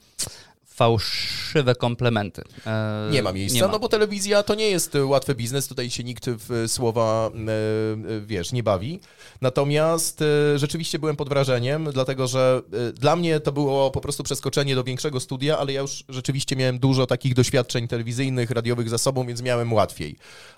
S1: fałszywe komplementy. E,
S3: Nie ma miejsca,
S1: nie ma.
S3: no bo telewizja to nie jest e, łatwy biznes, tutaj się nikt w e, słowa, e, e, wiesz, nie bawi. Natomiast e, rzeczywiście byłem pod wrażeniem, dlatego że dla mnie to było po prostu przeskoczenie do większego studia, ale ja już rzeczywiście miałem dużo takich doświadczeń telewizyjnych, radiowych za sobą, więc miałem łatwiej.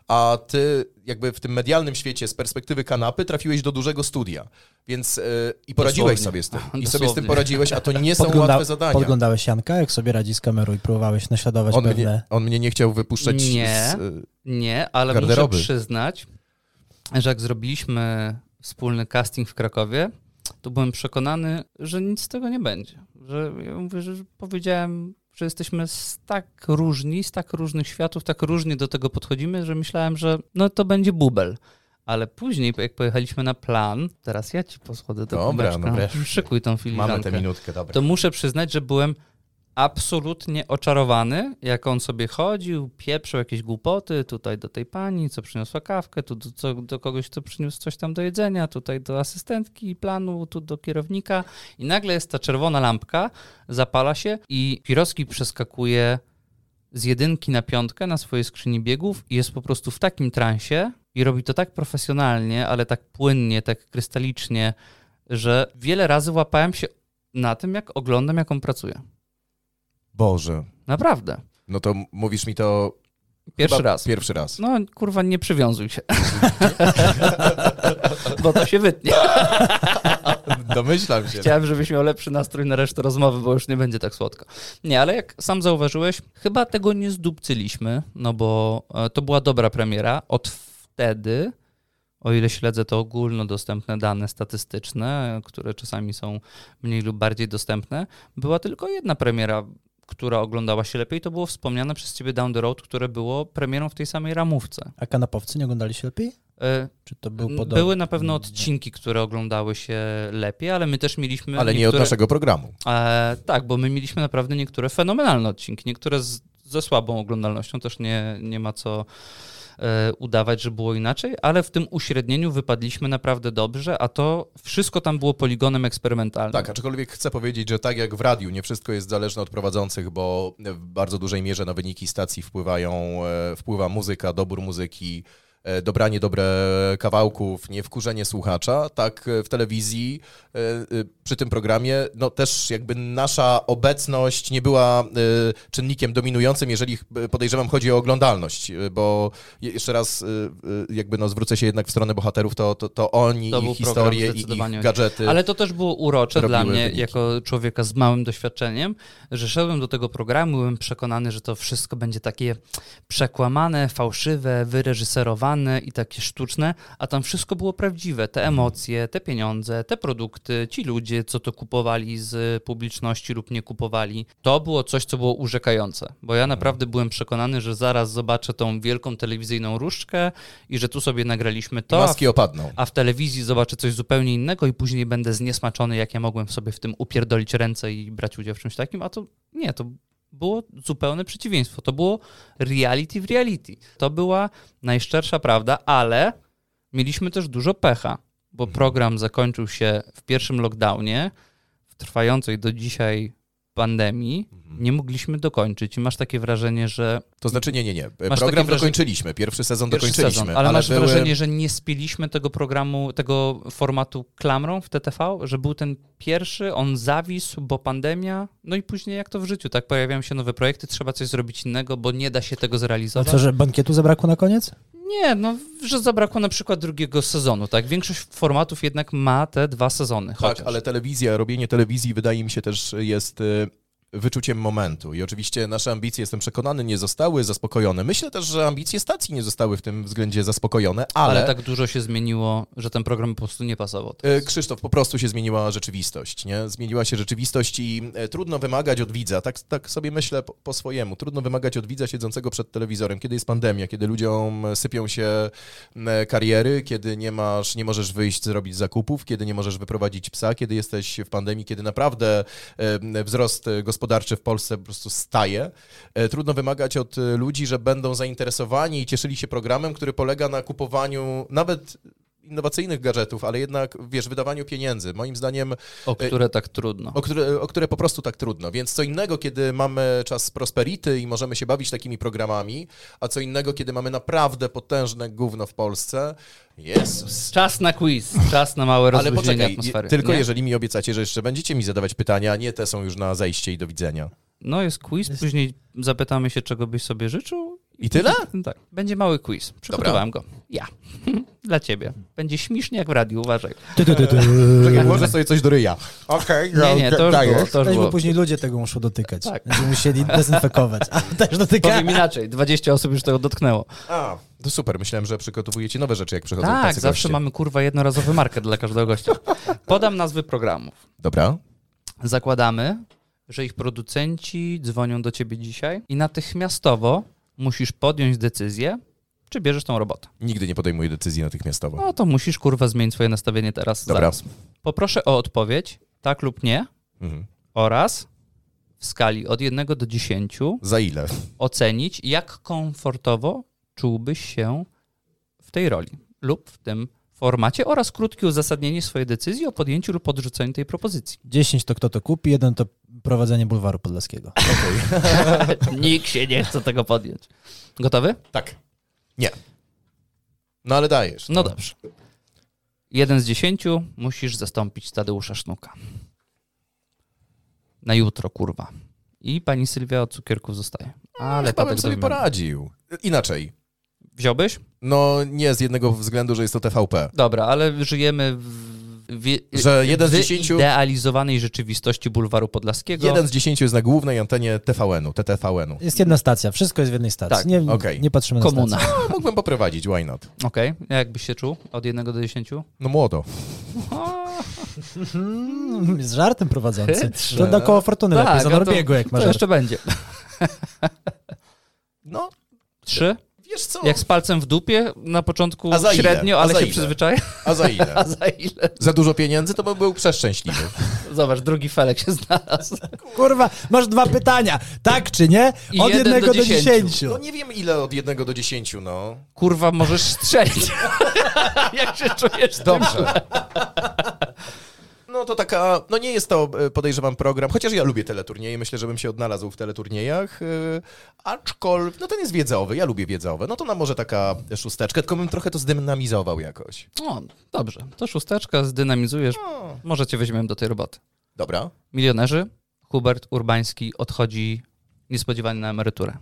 S3: A ty jakby w tym medialnym świecie z perspektywy kanapy trafiłeś do dużego studia, więc e, i poradziłeś
S1: Dosłownie.
S3: sobie z tym. I
S1: Dosłownie.
S3: sobie z tym poradziłeś, a to nie są
S2: Podgląda-
S3: łatwe zadania.
S2: Podglądałeś Janka, jak sobie radzi z kamerą i próbowałeś naśladować
S3: On
S2: pewne...
S3: mnie, on mnie nie chciał wypuszczać
S1: Nie.
S3: z, e,
S1: Nie, ale
S3: Garderoby.
S1: muszę przyznać, że jak zrobiliśmy wspólny casting w Krakowie, to byłem przekonany, że nic z tego nie będzie. Że ja mówię, że powiedziałem, że jesteśmy z tak różni, z tak różnych światów, tak różnie do tego podchodzimy, że myślałem, że no to będzie bubel. Ale później, jak pojechaliśmy na plan, teraz ja ci poschodzę do
S3: Dobra,
S1: kubeczka.
S3: no wreszcie.
S1: Szykuj tą filiżankę.
S3: Mamy tę minutkę, dobra.
S1: To muszę przyznać, że byłem absolutnie oczarowany, jak on sobie chodził, pieprzył jakieś głupoty, tutaj do tej pani, co przyniosła kawkę, tu do, co, do kogoś, co przyniósł coś tam do jedzenia, tutaj do asystentki planu, tu do kierownika i nagle jest ta czerwona lampka, zapala się i Pirowski przeskakuje z jedynki na piątkę na swojej skrzyni biegów i jest po prostu w takim transie i robi to tak profesjonalnie, ale tak płynnie, tak krystalicznie, że wiele razy łapałem się na tym, jak oglądam, jak on pracuje.
S3: Boże.
S1: Naprawdę.
S3: No to mówisz mi to
S1: Pierwszy
S3: chyba
S1: raz.
S3: Pierwszy raz.
S1: No, kurwa, nie przywiązuj się. bo to się wytnie.
S3: Domyślam się.
S1: Chciałem, żebyś miał lepszy nastrój na resztę rozmowy, bo już nie będzie tak słodko. Nie, ale jak sam zauważyłeś, chyba tego nie zdupcyliśmy, no bo e, to była dobra premiera. Od wtedy, o ile śledzę to ogólnodostępne dane statystyczne, które czasami są mniej lub bardziej dostępne, była tylko jedna premiera, która oglądała się lepiej. To było wspomniane przez ciebie Down the Road, które było premierą w tej samej ramówce.
S2: A kanapowcy nie oglądali się lepiej?
S1: E,
S2: Czy to był podobny?
S1: Były na pewno odcinki, które oglądały się lepiej, ale my też mieliśmy.
S3: Ale nie od naszego programu.
S1: E, tak, bo my mieliśmy naprawdę niektóre fenomenalne odcinki, niektóre z, ze słabą oglądalnością, też nie, nie ma co udawać, że było inaczej, ale w tym uśrednieniu wypadliśmy naprawdę dobrze, a to wszystko tam było poligonem eksperymentalnym.
S3: Tak, aczkolwiek chcę powiedzieć, że tak jak w radiu, nie wszystko jest zależne od prowadzących, bo w bardzo dużej mierze na wyniki stacji wpływają, e, wpływa muzyka, dobór muzyki, e, dobranie dobre kawałków, nie wkurzenie słuchacza, tak e, w telewizji e, e, przy tym programie, no też jakby nasza obecność nie była e, czynnikiem dominującym, jeżeli e, podejrzewam chodzi o oglądalność, e, bo je- jeszcze raz jakby no zwrócę się jednak w stronę bohaterów, to, to, to oni,
S1: To
S3: ich historie i ich gadżety.
S1: Ale to też było urocze dla mnie,
S3: wyniki.
S1: jako człowieka z małym doświadczeniem, że szedłem do tego programu, byłem przekonany, że to wszystko będzie takie przekłamane, fałszywe, wyreżyserowane i takie sztuczne, a tam wszystko było prawdziwe. Te emocje, te pieniądze, te produkty, ci ludzie, co to kupowali z publiczności lub nie kupowali. To było coś, co było urzekające, bo ja naprawdę byłem przekonany, że zaraz zobaczę tą wielką telewizyjną różdżkę i że tu sobie nagraliśmy to,
S3: Maski opadną.
S1: a w telewizji zobaczę coś zupełnie innego i później będę zniesmaczony, jak ja mogłem sobie w tym upierdolić ręce i brać udział w czymś takim, a to nie, to było zupełne przeciwieństwo. To było reality w reality. To była najszczersza prawda, ale mieliśmy też dużo pecha, bo program zakończył się w pierwszym lockdownie, w trwającej do dzisiaj pandemii. Nie mogliśmy dokończyć. I masz takie wrażenie, że
S3: To znaczy nie, nie, nie.
S1: Masz
S3: Program
S1: wrażenie-
S3: dokończyliśmy, pierwszy sezon
S1: Pierwszy
S3: dokończyliśmy.
S1: sezon, ale, masz
S3: były...
S1: wrażenie, że nie spieliśmy tego programu, tego formatu klamrą w TTV, że był ten pierwszy, on zawisł, bo pandemia, no i później jak to w życiu, tak, pojawiają się nowe projekty, trzeba coś zrobić innego, bo nie da się tego
S2: A
S1: zrealizować.
S2: co, że bankietu zabrakło na koniec?
S1: Nie, no, że zabrakło na przykład drugiego sezonu, tak, większość formatów jednak ma te dwa sezony,
S3: Tak,
S1: chociaż.
S3: ale telewizja, robienie telewizji wydaje mi się też jest y, wyczuciem momentu. I oczywiście nasze ambicje, jestem przekonany, nie zostały zaspokojone. Myślę też, że ambicje stacji nie zostały w tym względzie zaspokojone, ale...
S1: ale tak dużo się zmieniło, że ten program po prostu nie pasował.
S3: E, Krzysztof, po prostu się zmieniła rzeczywistość, nie? Zmieniła się rzeczywistość i e, trudno wymagać od widza, tak, tak sobie myślę po, po swojemu, trudno wymagać od widza siedzącego przed telewizorem, kiedy jest pandemia, kiedy ludziom sypią się e, kariery, kiedy nie masz, nie możesz wyjść zrobić zakupów, kiedy nie możesz wyprowadzić psa, kiedy jesteś w pandemii, kiedy naprawdę wzrost e, gospodarczy w Polsce po prostu staje. E, Trudno wymagać od e, ludzi, że będą zainteresowani i cieszyli się programem, który polega na kupowaniu nawet innowacyjnych gadżetów, ale jednak, wiesz, wydawaniu pieniędzy. Moim zdaniem,
S1: O które tak trudno.
S3: o które, o które po prostu tak trudno. Więc co innego, kiedy mamy czas prosperity i możemy się bawić takimi programami, a co innego, kiedy mamy naprawdę potężne gówno w Polsce. Jezus.
S1: Czas na quiz, czas na małe
S3: Ale
S1: rozluźnienie
S3: poczekaj,
S1: atmosfery.
S3: tylko
S1: nie?
S3: jeżeli mi obiecacie, że jeszcze będziecie mi zadawać pytania, a nie te są już na zejście i do widzenia.
S1: No jest quiz, później zapytamy się, czego byś sobie życzył.
S3: I tyle?
S1: Tak, będzie mały quiz. Przygotowałem go. Ja. Dla ciebie. Będzie śmiesznie jak w radiu, uważaj.
S2: Ty, ty, ty, ty.
S3: Czekaj, może sobie coś do ryja.
S4: Okej,
S1: Nie, nie, to już
S4: dajesz.
S1: było. To już
S2: Weź, bo
S1: było.
S2: później ludzie tego muszą dotykać.
S1: Tak.
S2: Będziemy musieli dezynfekować. A też dotyka.
S1: Powiem inaczej, 20 osób już tego dotknęło.
S3: A, to super. Myślałem, że przygotowujecie nowe rzeczy, jak przychodzą
S1: Tak,
S3: tacy
S1: zawsze
S3: goście.
S1: mamy kurwa jednorazowy market dla każdego gościa. Podam nazwy programów.
S3: Dobra.
S1: Zakładamy, że ich producenci dzwonią do ciebie dzisiaj i natychmiastowo musisz podjąć decyzję, czy bierzesz tą robotę.
S3: Nigdy nie podejmuję decyzji natychmiastowo.
S1: No to musisz kurwa zmienić swoje nastawienie teraz.
S3: Dobra.
S1: Zaraz. Poproszę o odpowiedź, tak lub nie,
S3: Mhm.
S1: oraz w skali od 1 do 10
S3: Za ile?
S1: ocenić, jak komfortowo czułbyś się w tej roli lub w tym formacie oraz krótkie uzasadnienie swojej decyzji o podjęciu lub odrzuceniu tej propozycji.
S2: 10 to kto to kupi, jeden to prowadzenie bulwaru podlaskiego.
S1: Nikt się nie chce tego podjąć. Gotowy?
S3: Tak. Nie. No ale dajesz.
S1: No dobrze. Jeden z dziesięciu musisz zastąpić Tadeusza Sznuka. Na jutro, kurwa. I pani Sylwia od cukierków zostaje. Ale
S3: Chyba bym sobie
S1: do wymiany.
S3: poradził. Inaczej.
S1: Wziąłbyś?
S3: No nie z jednego względu, że jest to TVP.
S1: Dobra, ale żyjemy w, w,
S3: Że jeden z
S1: w
S3: dziesięciu-
S1: idealizowanej rzeczywistości bulwaru podlaskiego.
S3: Jeden z dziesięciu jest na głównej antenie TVN-u, TTVN-u.
S2: Jest jedna stacja, wszystko jest w jednej stacji.
S1: Tak,
S2: nie,
S3: okej.
S2: nie patrzymy na
S1: Komuna.
S2: stację.
S3: No, mógłbym poprowadzić, why not?
S1: Okej, jak byś się czuł od jednego do dziesięciu?
S3: No młodo.
S2: Z żartem prowadzący.
S1: Chytrze.
S2: To na koło fortuny lepiej, za
S1: a to-
S2: Norbiego jak
S1: To
S2: masz. żart.
S1: jeszcze będzie.
S3: No,
S1: Trzy?
S3: Wiesz co?
S1: Jak z palcem w dupie, na początku
S3: A za ile?
S1: średnio,
S3: A
S1: ale
S3: za
S1: się
S3: ile?
S1: przyzwyczaja.
S3: A za ile?
S1: A za ile?
S3: Za dużo pieniędzy, to bym był przeszczęśliwy.
S1: Zobacz, drugi felek się znalazł.
S2: Kurwa, masz dwa pytania. Tak czy nie? Od
S1: jeden
S2: jednego
S1: do dziesięciu.
S3: No nie wiem ile od jednego do dziesięciu, no.
S1: Kurwa, możesz strzelić. Jak się czujesz?
S3: Dobrze. No to taka, no nie jest to, e, podejrzewam, program, chociaż ja lubię teleturnieje, myślę, że bym się odnalazł w teleturniejach, yy, aczkolwiek, no ten jest wiedzowy, ja lubię wiedzowe, no to nam może taka szósteczka, tylko bym trochę to zdynamizował jakoś.
S1: O, dobrze. To szósteczka, zdynamizujesz.
S3: No.
S1: Może cię weźmiemy do tej roboty.
S3: Dobra.
S1: Milionerzy. Hubert Urbański odchodzi niespodziewanie na emeryturę.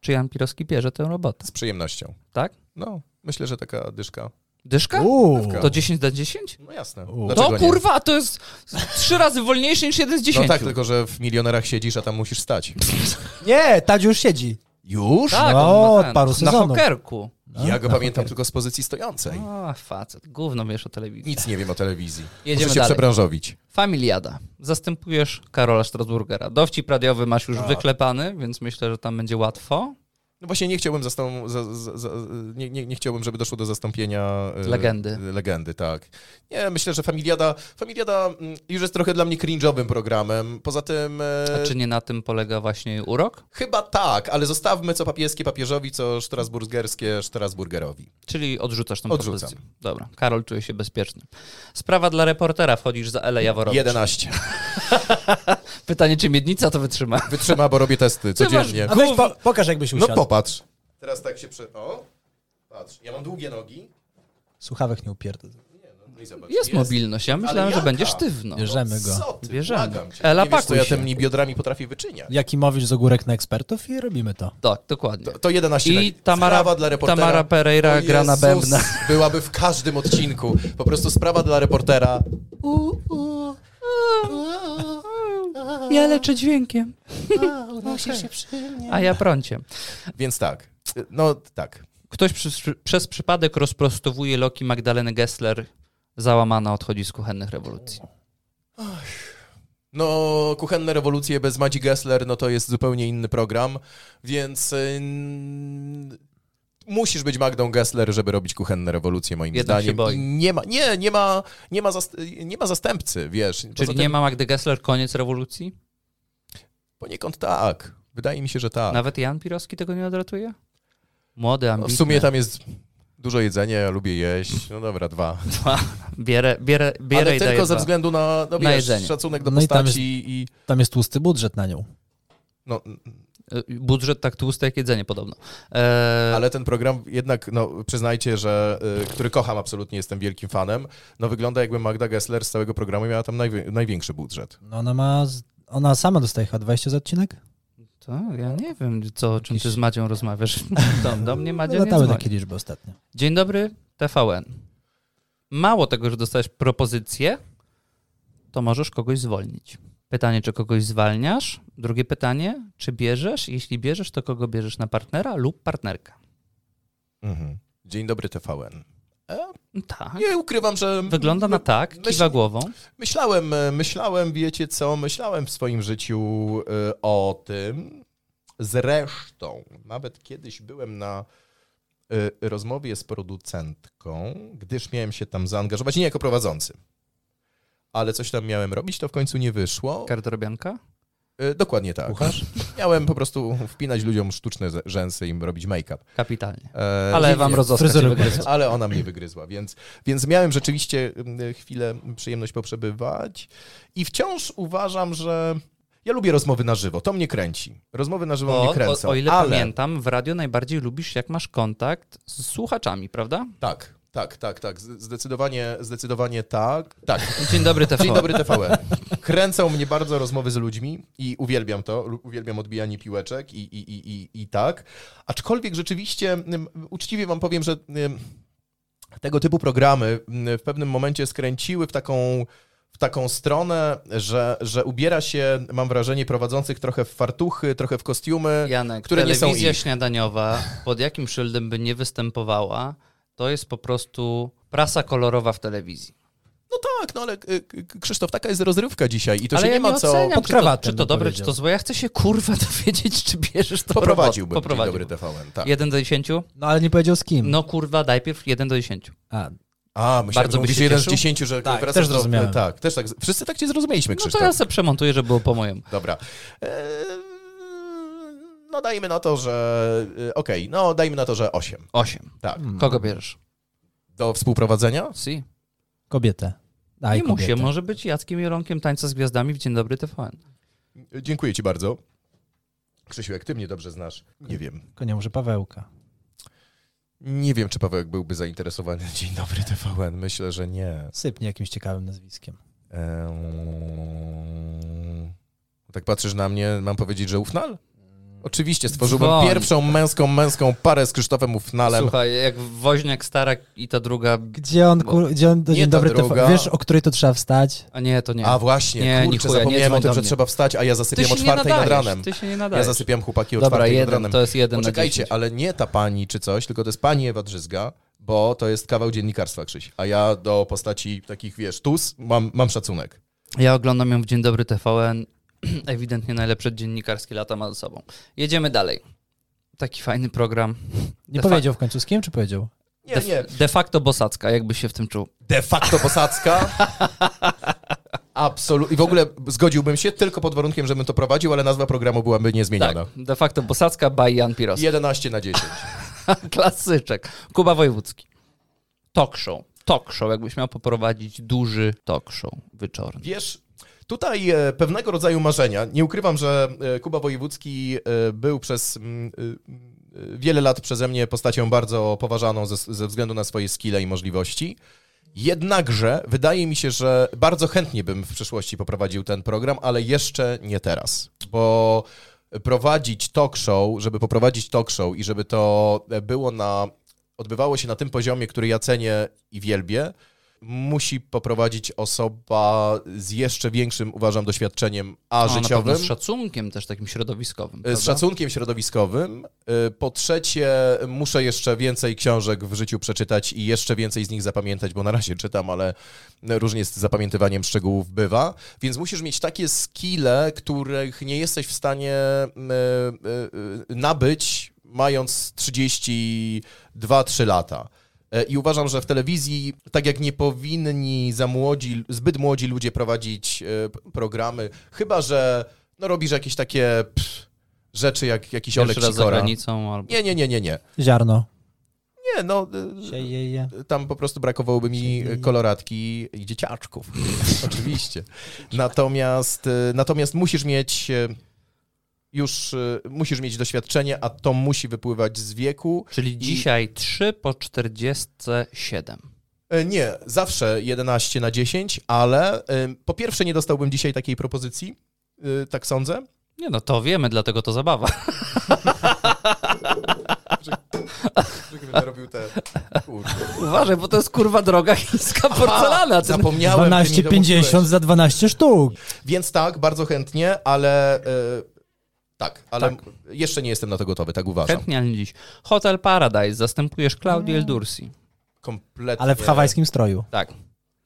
S1: Czy Jan Pirowski bierze tę robotę?
S3: Z przyjemnością.
S1: Tak?
S3: No, myślę, że taka dyszka.
S1: Dyszka?
S2: Uuu.
S1: To 10 na 10?
S3: No jasne.
S1: To
S3: nie?
S1: kurwa, to jest trzy razy wolniejsze niż jeden z 10.
S3: No tak, tylko że w milionerach siedzisz, a tam musisz stać.
S2: Nie, Tadzi już siedzi.
S3: Już?
S1: Tak,
S2: No, od paru
S1: Na
S2: sezonów.
S1: hokerku.
S3: Ja go pamiętam tylko z pozycji stojącej.
S1: O, facet. Gówno wiesz o telewizji.
S3: Nic nie wiem o telewizji.
S1: Jedziemy
S3: Muszę się
S1: dalej.
S3: przebranżowić.
S1: Familiada. Zastępujesz Karola Strasburgera. Dowcip radiowy masz już wyklepany, więc myślę, że tam będzie łatwo.
S3: No właśnie nie chciałbym zastą... za, za, za, nie, nie, nie chciałbym, żeby doszło do zastąpienia... e,
S1: Legendy.
S3: Legendy, tak. Nie, myślę, że Familiada, Familiada mm, już jest trochę dla mnie cringe'owym programem. Poza tym... e,
S1: A czy nie na tym polega właśnie urok?
S3: Chyba tak, ale zostawmy co papieskie papieżowi, co strasburgerskie Strasburgerowi.
S1: Czyli odrzucasz tą
S3: Odrzucam.
S1: propozycję. Dobra, Karol czuje się bezpieczny. Sprawa dla reportera. Wchodzisz za Elę Jaworowicz.
S3: 11.
S1: Pytanie, czy miednica to wytrzyma?
S3: Wytrzyma, bo robię testy
S1: Ty masz-
S3: codziennie.
S2: A weź po, pokaż jakbyś
S3: No popatrz. Teraz tak się prze... O, patrz, ja mam długie nogi.
S2: Słuchawek nie upierdol.
S3: No i zobacz,
S1: Jest mobilność. Ja myślałem, że będzie sztywno.
S2: Bierzemy go.
S3: Co ty,
S1: Bierzemy.
S3: cię.
S1: Ela,
S3: nie wiesz, co ja tymi biodrami potrafię wyczyniać.
S2: Jakimowicz z ogórek na ekspertów i robimy to.
S1: Tak, dokładnie.
S3: To, to 11
S1: I
S3: na-
S1: Tamara,
S3: sprawa dla reportera.
S1: Tamara Pereira
S3: O
S1: gra na
S3: Jezus,
S1: bębna.
S3: Byłaby w każdym odcinku. Po prostu sprawa dla reportera.
S1: Ja leczę dźwiękiem. A ja prąciem.
S3: Więc tak. No tak.
S1: Ktoś przez, przez przypadek rozprostowuje loki Magdaleny Gessler. Załamana odchodzi z kuchennych rewolucji.
S3: No, kuchenne rewolucje bez Madzi Gessler, no to jest zupełnie inny program, więc ym, musisz być Magdą Gessler, żeby robić kuchenne rewolucje, moim
S1: Jednak się
S3: zdaniem.
S1: boi.
S3: I nie ma, nie, nie ma, nie ma, zast, nie ma zastępcy, wiesz.
S1: Czyli
S3: Poza
S1: nie
S3: tym,
S1: ma Magdy Gessler, koniec rewolucji?
S3: Poniekąd tak. Wydaje mi się, że tak.
S1: Nawet Jan Pirowski tego nie odratuje? Młody,
S3: No,
S1: ambitny.
S3: w sumie tam jest dużo jedzenia, ja lubię jeść. No dobra, dwa.
S1: Bierę, bierę, bierę
S3: Ale tylko ze
S1: dwa.
S3: względu na, no
S1: Na
S3: wiesz,
S1: jedzenie.
S3: szacunek do
S2: No i tam
S3: postaci i...
S2: Tam jest tłusty budżet na nią.
S3: No,
S1: Budżet tak tłusty jak jedzenie podobno. Eee,
S3: ale ten program jednak, no przyznajcie, że y, który kocham absolutnie, jestem wielkim fanem, no wygląda jakby Magda Gessler z całego programu miała tam najwi- największy budżet.
S2: No ona ma... z- Ona sama dostaje chyba 20 za odcinek?
S1: To ja nie wiem, co, o czym ty z Madzią rozmawiasz. Do, do mnie Madzie nie
S2: Latały
S1: dzwoni.
S2: takie liczby ostatnio.
S1: Dzień dobry, TVN. Mało tego, że dostajesz propozycję, to możesz kogoś zwolnić. Pytanie, czy kogoś zwalniasz? Drugie pytanie, czy bierzesz? Jeśli bierzesz, to kogo bierzesz na partnera lub partnerkę?
S3: Mhm. Dzień dobry TVN.
S1: Tak.
S3: Nie ukrywam, że...
S1: Wygląda na tak,
S3: myśl-
S1: kiwa głową.
S3: Myślałem, e, myślałem, wiecie co, myślałem w swoim życiu e, o tym. Zresztą, nawet kiedyś byłem na e, rozmowie z producentką, gdyż miałem się tam zaangażować, nie jako prowadzący, ale coś tam miałem robić, to w końcu nie wyszło.
S1: Kartorobianka?
S3: E, Dokładnie tak.
S2: Kucharz?
S3: Miałem po prostu wpinać ludziom sztuczne rzęsy, im robić make-up.
S1: Kapitalnie.
S3: E,
S1: Ale
S3: nie,
S1: wam wygryzła.
S3: ale ona mnie wygryzła, więc, więc miałem rzeczywiście chwilę przyjemność poprzebywać i wciąż uważam, że ja lubię rozmowy na żywo, to mnie kręci. Rozmowy na żywo
S1: Bo,
S3: mnie
S1: o,
S3: kręcą,
S1: o ile
S3: ale...
S1: pamiętam, w radio najbardziej lubisz, jak masz kontakt z słuchaczami, prawda?
S3: Tak, tak, tak, tak, zdecydowanie, zdecydowanie tak. Tak,
S1: Dzień dobry, TVN.
S3: Dzień dobry TVN. Kręcą mnie bardzo rozmowy z ludźmi i uwielbiam to, uwielbiam odbijanie piłeczek i, i, i, i, i tak. Aczkolwiek rzeczywiście, ym, uczciwie wam powiem, że ym, tego typu programy ym, w pewnym momencie skręciły w taką, w taką stronę, że, że ubiera się, mam wrażenie, prowadzących trochę w fartuchy, trochę w kostiumy.
S1: Janek,
S3: które nie są ich.
S1: śniadaniowa, pod jakim szyldem by nie występowała, to jest po prostu prasa kolorowa w telewizji.
S3: No tak, no ale y, Krzysztof, taka jest rozrywka dzisiaj i to
S1: Ale
S3: się
S1: ja
S3: nie ma co...
S2: pod
S1: czy to,
S2: krawatem
S1: czy to dobre, czy to złe. Ja chcę się kurwa dowiedzieć, czy bierzesz to
S3: Poprowadziłbym
S1: robot.
S3: Dzień Dobry TVN, tak.
S1: 1 do 10?
S2: No ale nie powiedział z kim.
S1: No kurwa, najpierw 1 do 10.
S2: A,
S3: A, myślałem,
S1: Bardzo
S3: że mówisz
S1: się
S3: jeden
S1: cieszył?
S3: z dziesięciu, że
S2: Tak,
S3: wracasz
S2: też
S3: do-
S2: zrozumiałem.
S3: Tak, też tak. Wszyscy tak cię zrozumieliśmy,
S1: No
S3: Krzysztof.
S1: to ja sobie przemontuję, żeby było po mojemu.
S3: Dobra. Eee, no dajmy na to, że... e, Okej, no dajmy na to, że 8.
S1: 8.
S3: Tak.
S2: Hmm.
S1: Kogo bierzesz?
S3: Do współprowadzenia?
S1: Si.
S2: kobietę. Daj
S1: Nie musi, może być Jackiem Jelonkiem Tańca z Gwiazdami w Dzień Dobry TVN.
S3: Dziękuję ci bardzo. Krzysiu, jak ty mnie dobrze znasz, nie wiem.
S2: Tylko nie może Pawełka.
S3: Nie wiem, czy Pawełek byłby zainteresowany. Dzień dobry TVN. Myślę, że nie.
S2: Sypnie jakimś ciekawym nazwiskiem.
S3: Eee, tak patrzysz na mnie, mam powiedzieć, że Ufnal? Oczywiście, stworzyłbym
S1: Dzwoń.
S3: pierwszą męską, męską parę z Krzysztofem Ufnalem.
S1: Słuchaj, jak Woźniak Starak i ta druga...
S2: Gdzie on, kur... Gdzie on do
S3: Nie
S2: Dzień
S3: ta
S2: Dobry
S3: druga.
S2: TV? Wiesz, o której to trzeba wstać?
S1: A nie, to nie.
S3: A właśnie,
S1: Nie,
S3: kurczę,
S1: chuja, nie
S3: zapomniałem
S1: dzwoń
S3: o tym, że trzeba wstać, a ja
S1: ty
S3: zasypiam
S1: się
S3: o
S1: nie
S3: czwartej nad
S1: nadajesz,
S3: ranem.
S1: ty się nie
S3: Ja
S1: nadajesz.
S3: zasypiam chłopaki o
S1: Dobra,
S3: czwartej nad
S1: jeden,
S3: ranem.
S1: to jest jeden
S3: Poczekajcie,
S1: 10.
S3: ale nie ta pani czy coś, tylko to jest pani Ewa Drzyzga, bo to jest kawał dziennikarstwa, Krzyś. A ja do postaci takich, wiesz, tus mam, mam szacunek.
S1: Ja oglądam ją w Dzień Dobry TVN. Ewidentnie najlepsze dziennikarskie lata ma za sobą. Jedziemy dalej. Taki fajny program.
S2: Nie
S1: De
S2: powiedział w końcu z kim, czy powiedział?
S3: Nie,
S1: de,
S3: nie.
S1: de facto Bosacka, jakbyś się w tym czuł.
S3: De facto posadzka. Absolutnie. I w ogóle zgodziłbym się tylko pod warunkiem, żebym to prowadził, ale nazwa programu byłaby
S1: Tak,
S3: niezmieniona.
S1: de facto Bosacka by Jan Piros.
S3: 11 na 10.
S1: Klasyczek. Kuba Wojewódzki. Talk show. Talk show, jakbyś miał poprowadzić duży talk show wieczorny.
S3: Wiesz, tutaj e, pewnego rodzaju marzenia. Nie ukrywam, że e, Kuba Wojewódzki e, był przez mm, wiele lat przeze mnie postacią bardzo poważaną ze, ze względu na swoje skille i możliwości. Jednakże wydaje mi się, że bardzo chętnie bym w przyszłości poprowadził ten program, ale jeszcze nie teraz, bo prowadzić talk show, żeby poprowadzić talk show i żeby to było na, odbywało się na tym poziomie, który ja cenię i wielbię, musi poprowadzić osoba z jeszcze większym, uważam, doświadczeniem a
S1: No, pewno
S3: życiowym,
S1: z szacunkiem też takim środowiskowym.
S3: z
S1: prawda?
S3: szacunkiem środowiskowym. Y, Po trzecie, muszę jeszcze więcej książek w życiu przeczytać i jeszcze więcej z nich zapamiętać, bo na razie czytam, ale różnie z zapamiętywaniem szczegółów bywa. Więc musisz mieć takie skille, których nie jesteś w stanie y, nabyć, mając 32-3 lata. E, I uważam, że w telewizji, tak jak nie powinni za młodzi, zbyt młodzi ludzie prowadzić e, programy, chyba że no, robisz jakieś takie pff, rzeczy jak jakiś Olek
S1: raz za granicą albo...
S3: Nie, nie, nie, nie, nie.
S2: Ziarno.
S3: Nie, no e, tam po prostu brakowałoby mi koloratki i dzieciaczków. Oczywiście. Natomiast, natomiast musisz mieć już e, musisz mieć doświadczenie, a to musi wypływać z wieku.
S1: Czyli dzisiaj 3 po 47.
S3: E, Nie, zawsze 11 na 10, ale po pierwsze nie dostałbym dzisiaj takiej propozycji, e, tak sądzę.
S1: Nie no, to wiemy, dlatego to zabawa.
S3: Robił te... Kurde.
S1: Uważaj, bo to jest kurwa droga chińska porcelana. Ten...
S3: Zapomniałem. ty mi to
S2: 12,50
S3: mówiłeś.
S2: za 12 sztuk.
S3: Więc tak, bardzo chętnie, ale... e, tak, ale
S1: Tak.
S3: jeszcze nie jestem na to gotowy, tak uważam.
S1: Chętnie, ale dziś. Hotel Paradise, zastępujesz Claudię Eldursi.
S3: Kompletnie.
S2: Ale w hawajskim stroju.
S1: Tak,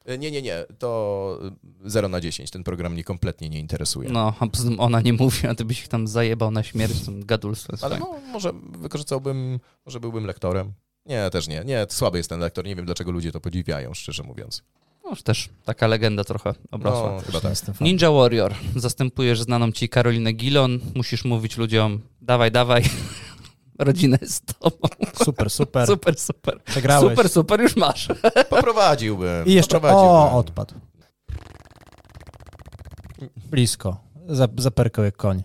S3: E, Nie, nie, nie, to 0 na 10. Ten program mnie kompletnie nie interesuje.
S1: no, a poza tym ona nie mówi, a ty byś ich tam zajebał na śmierć tym gadulstwem.
S3: Ale no, może wykorzystałbym, może byłbym lektorem. Nie, też nie. Nie, słaby jest ten lektor. Nie wiem, dlaczego ludzie to podziwiają, szczerze mówiąc.
S1: No, już też taka legenda trochę obrosła.
S3: No, chyba tak.
S1: Ninja Warrior. Zastępujesz znaną ci Karolinę Gilon. Musisz mówić ludziom, dawaj, dawaj. Rodzina jest z tobą.
S2: Super, super.
S1: Super, super.
S2: Przegrałeś.
S1: Super, super, już masz.
S3: Poprowadziłbym.
S2: I jeszcze,
S3: poprowadziłbym.
S2: o, odpadł. Blisko. Za- Zaperkał jak koń.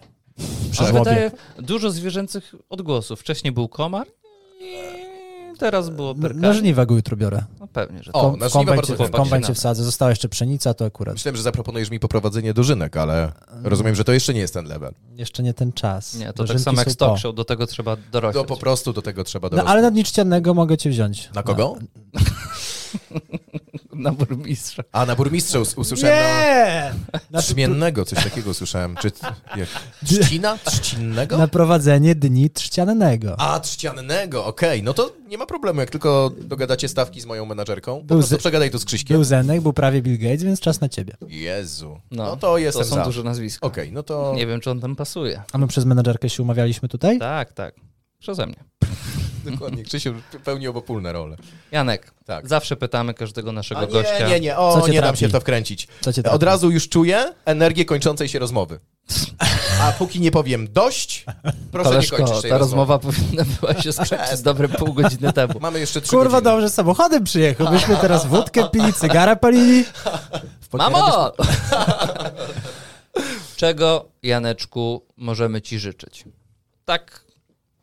S2: Przy
S1: Ale wydaje dużo zwierzęcych odgłosów. Wcześniej był komar, teraz było
S2: Na
S1: perka.
S2: żniwa go jutro biorę.
S1: No pewnie, że
S3: O,
S1: tak.
S3: Na
S2: w kombajn
S3: bardzo
S2: w kombajn
S1: się
S2: wsadzę. Została jeszcze pszenica, to akurat
S3: Myślałem, że zaproponujesz mi poprowadzenie dożynek, ale rozumiem, że to jeszcze nie jest ten level.
S2: jeszcze nie ten czas.
S1: Nie, to tak
S2: Dożynki
S1: samo jak talk show, do tego trzeba dorośleć.
S3: No po prostu do tego trzeba
S2: No,
S3: dorośleć.
S2: ale na dni czciannego mogę cię wziąć.
S3: Na kogo?
S1: Na burmistrza.
S3: A, na burmistrza us- usłyszałem
S2: Nie!
S3: na...
S2: Na,
S3: Trzmiennego, coś takiego słyszałem. Czy... Jak... Trzcina? Trzcinnego?
S2: na prowadzenie dni trzciannego.
S3: A, trzciannego, okej. No to nie ma problemu, jak tylko dogadacie stawki z moją menadżerką. Po
S2: Był
S3: prostu przegadaj to z Krzyśkiem.
S2: Był Zenek, był prawie Bill Gates, więc czas na ciebie.
S3: Jezu.
S1: No,
S3: No, to jestem
S1: To są
S3: za.
S1: duże nazwiska.
S3: Okej, no to...
S1: Nie wiem, czy on tam pasuje.
S2: A my przez menedżerkę się umawialiśmy tutaj?
S1: Tak, tak. Przeze mnie.
S3: Dokładnie, Krzysiu pełni obopólne role.
S1: Janek,
S3: Tak.
S1: zawsze pytamy każdego naszego
S3: A nie,
S1: gościa.
S3: nie, nie, o, nie dam się w to wkręcić.
S2: Co cię
S3: Od razu już czuję energię kończącej się rozmowy. A póki nie powiem dość, proszę nie
S1: Koleżko,
S3: kończyć
S1: ta
S3: tej
S1: rozmowa powinna była się skończyć z dobre pół godziny temu.
S3: Mamy jeszcze trzy
S2: Kurwa,
S3: godziny.
S2: dobrze samochodem przyjechał. Myśmy teraz wódkę pili, cygara palili.
S1: Mamo! Czego, Janeczku, możemy ci życzyć? Tak,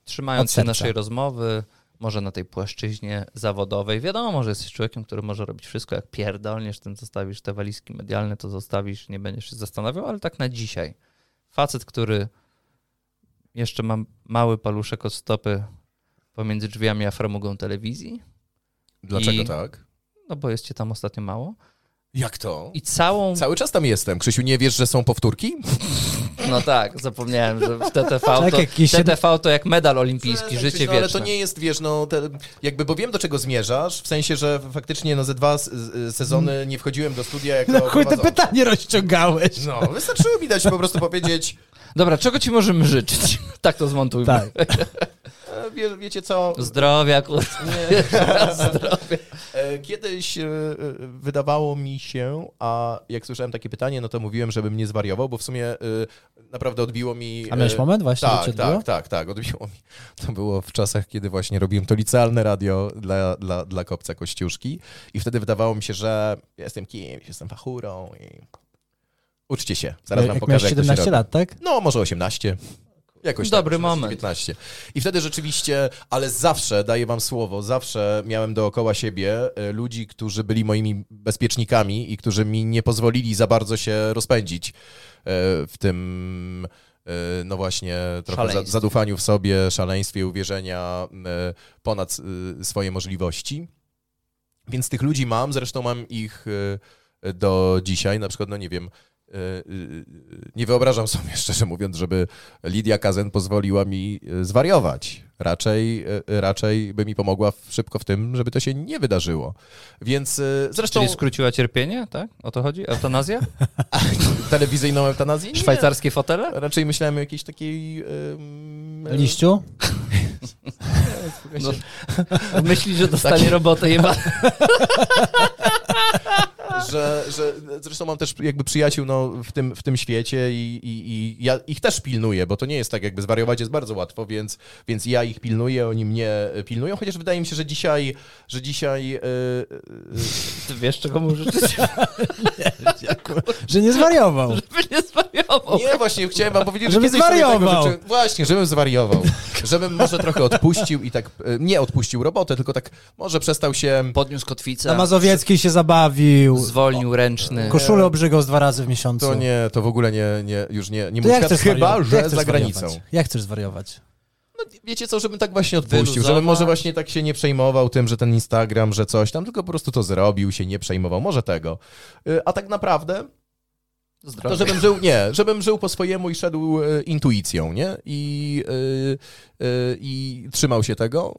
S1: trzymając się naszej rozmowy, może na tej płaszczyźnie zawodowej. Wiadomo, może jesteś człowiekiem, który może robić wszystko jak pierdolniesz, ten zostawisz te walizki medialne, to zostawisz, nie będziesz się zastanawiał, ale tak na dzisiaj. Facet, który jeszcze ma mały paluszek od stopy pomiędzy drzwiami a framugą telewizji,
S3: Dlaczego
S1: I-
S3: tak?
S1: no bo jest cię tam ostatnio mało,
S3: Jak to?
S1: i całą
S3: Cały czas tam jestem. Krzysiu, nie wiesz, że są powtórki?
S1: No tak, zapomniałem, że w TTV to,
S2: Tak, jakiś-
S1: TTV to jak medal olimpijski,
S3: Przestań,
S1: życie
S3: no, Ale
S1: wieczne.
S3: to nie jest, wiesz, no, te, jakby, bo wiem, do czego zmierzasz, w sensie, że faktycznie no, ze dwa s- sezony nie wchodziłem do studia jako
S2: No chuj, te
S3: prowadzący.
S2: pytanie rozciągałeś.
S3: No, wystarczyło mi dać po prostu powiedzieć,
S1: Dobra, czego ci możemy życzyć? Tak to zmontujmy.
S2: Tak.
S3: wie, wiecie co,
S1: Zdrowia, kurwa.
S3: nie,
S1: Zdrowia.
S3: E, Kiedyś e, e, wydawało mi się, a jak słyszałem takie pytanie, no to mówiłem, żebym nie zwariował, bo w sumie naprawdę odbiło mi...
S2: A miałeś moment właśnie,
S3: Tak, tak, tak, tak, odbiło mi. To było w czasach, kiedy właśnie robiłem to licealne radio dla, dla, dla Kopca Kościuszki i wtedy wydawało mi się, że jestem kimś, jestem fachurą i uczcie się, zaraz wam
S2: Jak
S3: pokażę,
S2: miałeś
S3: jak to się
S2: 17
S3: robi.
S2: lat, tak?
S3: No, może 18. Jakoś
S1: Dobry
S3: tak,
S1: moment.
S3: 19. I wtedy rzeczywiście, ale zawsze, daję wam słowo, zawsze miałem dookoła siebie e, ludzi, którzy byli moimi bezpiecznikami i którzy mi nie pozwolili za bardzo się rozpędzić e, w tym, e, no właśnie, trochę zadufaniu w sobie, szaleństwie, uwierzenia ponad swoje możliwości. Więc tych ludzi mam, zresztą mam ich do dzisiaj, na przykład, no nie wiem, nie wyobrażam sobie, szczerze mówiąc, żeby Lidia Kazen pozwoliła mi e, zwariować. Raczej, e, raczej by mi pomogła szybko w tym, żeby to się nie wydarzyło. Więc e, zresztą
S1: Czyli skróciła cierpienie, tak? O to chodzi? Eutanazja?
S3: telewizyjną eutanazję? Nie.
S1: Szwajcarskie fotele?
S3: Raczej myślałem o jakiejś takiej... e,
S2: Liściu?
S1: No, myśli, że dostanie robotę jeba.
S3: Że, że zresztą mam też jakby przyjaciół no, w, tym, w tym świecie i, i, i ja ich też pilnuję, bo to nie jest tak, jakby zwariować jest bardzo łatwo, więc, więc ja ich pilnuję, oni mnie pilnują, chociaż wydaje mi się, że dzisiaj, że dzisiaj e,
S1: Ty wiesz, czego mu życzyć?
S2: Że nie zwariował.
S1: Żeby nie zwariował.
S3: Nie, właśnie chciałem wam powiedzieć,
S2: Żeby
S3: że kiedyś
S2: zwariował.
S3: Życzy... Właśnie, żebym zwariował. żebym może trochę odpuścił i tak, e, nie odpuścił robotę, tylko tak może przestał się...
S1: Podniósł kotwicę,
S2: Na Mazowieckiej się zabawił.
S1: zwolnił ręczny.
S2: Koszulę obrzygał z dwa razy w miesiącu.
S3: To nie, to w ogóle nie, nie już nie, nie
S2: chcesz
S3: chyba, że za granicą.
S2: Jak chcesz zwariować?
S3: No wiecie co, żebym tak właśnie odpuścił,
S1: Wyluzować.
S3: żebym może właśnie tak się nie przejmował tym, że ten Instagram, że coś tam, tylko po prostu to zrobił, się nie przejmował, może tego. Y, A tak naprawdę
S1: Zdrowie.
S3: to żebym żył, nie, żebym żył po swojemu i szedł e, intuicją, nie? I, e, i trzymał się tego.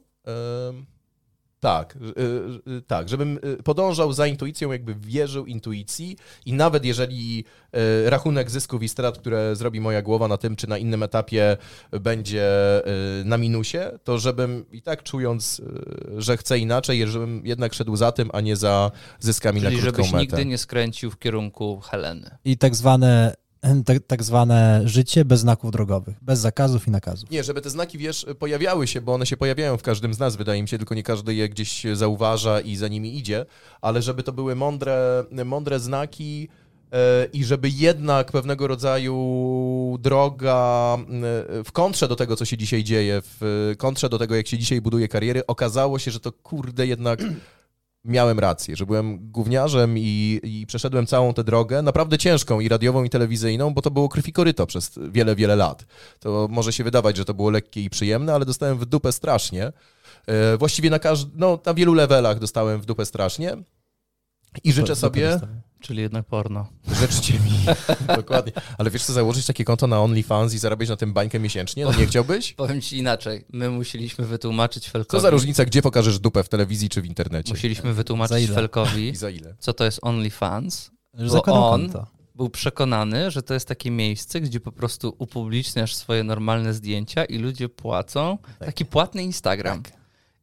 S3: Tak, e, e, tak, żebym e, podążał za intuicją, jakby wierzył intuicji i nawet jeżeli rachunek zysków i strat, które zrobi moja głowa na tym, czy na innym etapie będzie na minusie, to żebym i tak czując, że chcę inaczej, żebym jednak szedł za tym, a nie za zyskami
S1: Czyli
S3: na krótką
S1: żebyś
S3: metę.
S1: nigdy nie skręcił w kierunku Heleny.
S2: I tak zwane, tak, tak zwane życie bez znaków drogowych, bez zakazów i nakazów.
S3: Nie, żeby te znaki, wiesz, pojawiały się, bo one się pojawiają w każdym z nas, wydaje mi się, tylko nie każdy je gdzieś zauważa i za nimi idzie, ale żeby to były mądre, mądre znaki e, i żeby jednak pewnego rodzaju droga e, w kontrze do tego, co się dzisiaj dzieje, w kontrze do tego, jak się dzisiaj buduje kariery, okazało się, że to kurde jednak miałem rację, że byłem gówniarzem i, i przeszedłem całą tę drogę, naprawdę ciężką i radiową, i telewizyjną, bo to było krwi koryto przez wiele, wiele lat. To może się wydawać, że to było lekkie i przyjemne, ale dostałem w dupę strasznie. E, Właściwie na, każd- no, na wielu levelach dostałem w dupę strasznie. I życzę sobie,
S1: Czyli jednak porno.
S3: życzcie mi, dokładnie. Ale wiesz co, założyć takie konto na OnlyFans i zarabiać na tym bańkę miesięcznie? No nie chciałbyś?
S1: Powiem ci inaczej. My musieliśmy wytłumaczyć
S3: Co
S1: Felkowi.
S3: za różnica, gdzie pokażesz dupę, w telewizji czy w internecie?
S1: Musieliśmy wytłumaczyć? Felkowi,
S3: I za ile?
S1: co to jest OnlyFans.
S2: Że
S1: Bo on-
S2: konto.
S1: Był przekonany, że to jest takie miejsce, gdzie po prostu upubliczniasz swoje normalne zdjęcia i ludzie płacą. Taki płatny Instagram.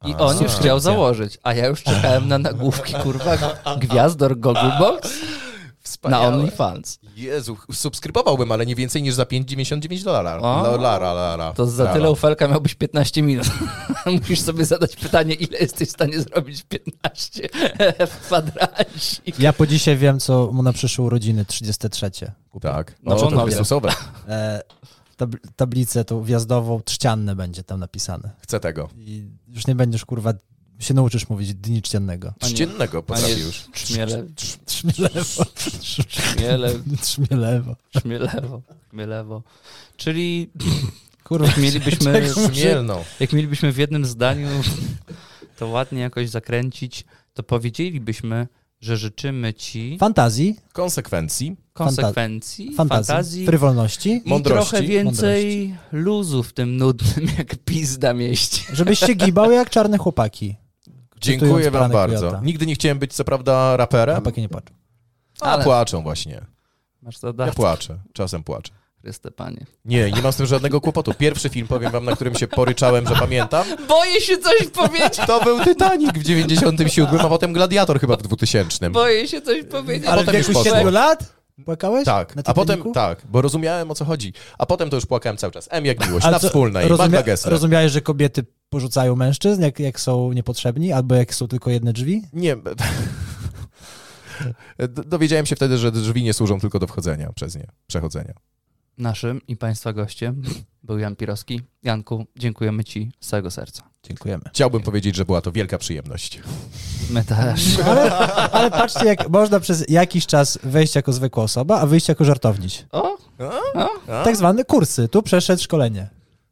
S1: I
S3: A.
S1: on już chciał założyć, a ja już czekałem na nagłówki, kurwa, gwiazdor Gogglebox na
S3: Wspaniałe.
S1: OnlyFans.
S3: Jezu, subskrybowałbym, ale nie więcej niż za 5,99 dolara. Dolara, lara.
S1: To za tyle ufelka miałbyś 15 minut. Musisz sobie zadać pytanie, ile jesteś w stanie zrobić w 15 w kwadracik.
S2: Ja po dzisiaj wiem, co mu na przyszłe urodziny, 33. Kupię.
S3: Tak,
S1: No,
S3: no,
S1: to
S3: to
S1: nowe.
S3: Chrystusowe.
S2: Tab- tablicę tą wjazdową, trzcianne będzie tam napisane.
S3: Chcę tego.
S2: I już nie będziesz, kurwa, się nauczysz mówić dni
S3: Czciennego potrafię
S1: nie
S3: już.
S1: Trzmiele,
S2: Trzmielewo.
S1: trzmiele,
S2: Trzmielewo.
S1: trzmielewo, trzmielewo. Czyli
S2: Kurwa,
S1: jak mielibyśmy, jak mielibyśmy w jednym zdaniu to ładnie jakoś zakręcić, to powiedzielibyśmy, że życzymy ci
S2: fantazji,
S3: Konsekwencji.
S1: konsekwencji,
S2: fantazji,
S1: fantazji
S2: frywolności,
S1: i
S3: Mądrości.
S1: trochę więcej luzu w tym nudnym jak pizda mieście.
S2: żebyś się gibał jak czarne chłopaki.
S3: Dziękuję wam bardzo.
S2: Kwiata.
S3: Nigdy nie chciałem być co prawda raperem,
S2: Chłopaki nie płaczą.
S3: a
S1: Ale-
S3: płaczą właśnie.
S1: Masz
S3: Ja płaczę. Czasem płaczę.
S1: Chryste Panie.
S3: Nie, nie mam z tym żadnego kłopotu. Pierwszy film, powiem wam, na którym się poryczałem, że pamiętam,
S1: Boję się coś powiedzieć,
S3: to był Titanic w 97, a potem Gladiator chyba w 2000.
S1: boję się coś powiedzieć.
S2: Ale w
S3: potem już
S2: wieku
S3: poszło.
S2: 7 lat płakałeś?
S3: Tak,
S2: Na
S3: a potem tak, bo rozumiałem o co chodzi. A potem to już płakałem cały czas. M jak miłość,
S2: Ale
S3: na
S2: co,
S3: wspólnej,
S2: rozumia-. Rozumiałeś, że kobiety porzucają mężczyzn, jak, jak są niepotrzebni, albo jak są tylko jedne drzwi?
S3: Nie. Dowiedziałem się wtedy, że drzwi nie służą tylko do wchodzenia przez nie, przechodzenia.
S1: Naszym i Państwa gościem był Jan Pirowski. Janku, dziękujemy Ci z całego serca.
S2: Dziękujemy.
S3: Chciałbym powiedzieć, że była to wielka przyjemność.
S1: My też.
S2: Ale, ale patrzcie, jak można przez jakiś czas wejść jako zwykła osoba, a wyjść jako żartowniś.
S1: O,
S3: A?
S2: Tak zwane kursy. Tu przeszedł szkolenie.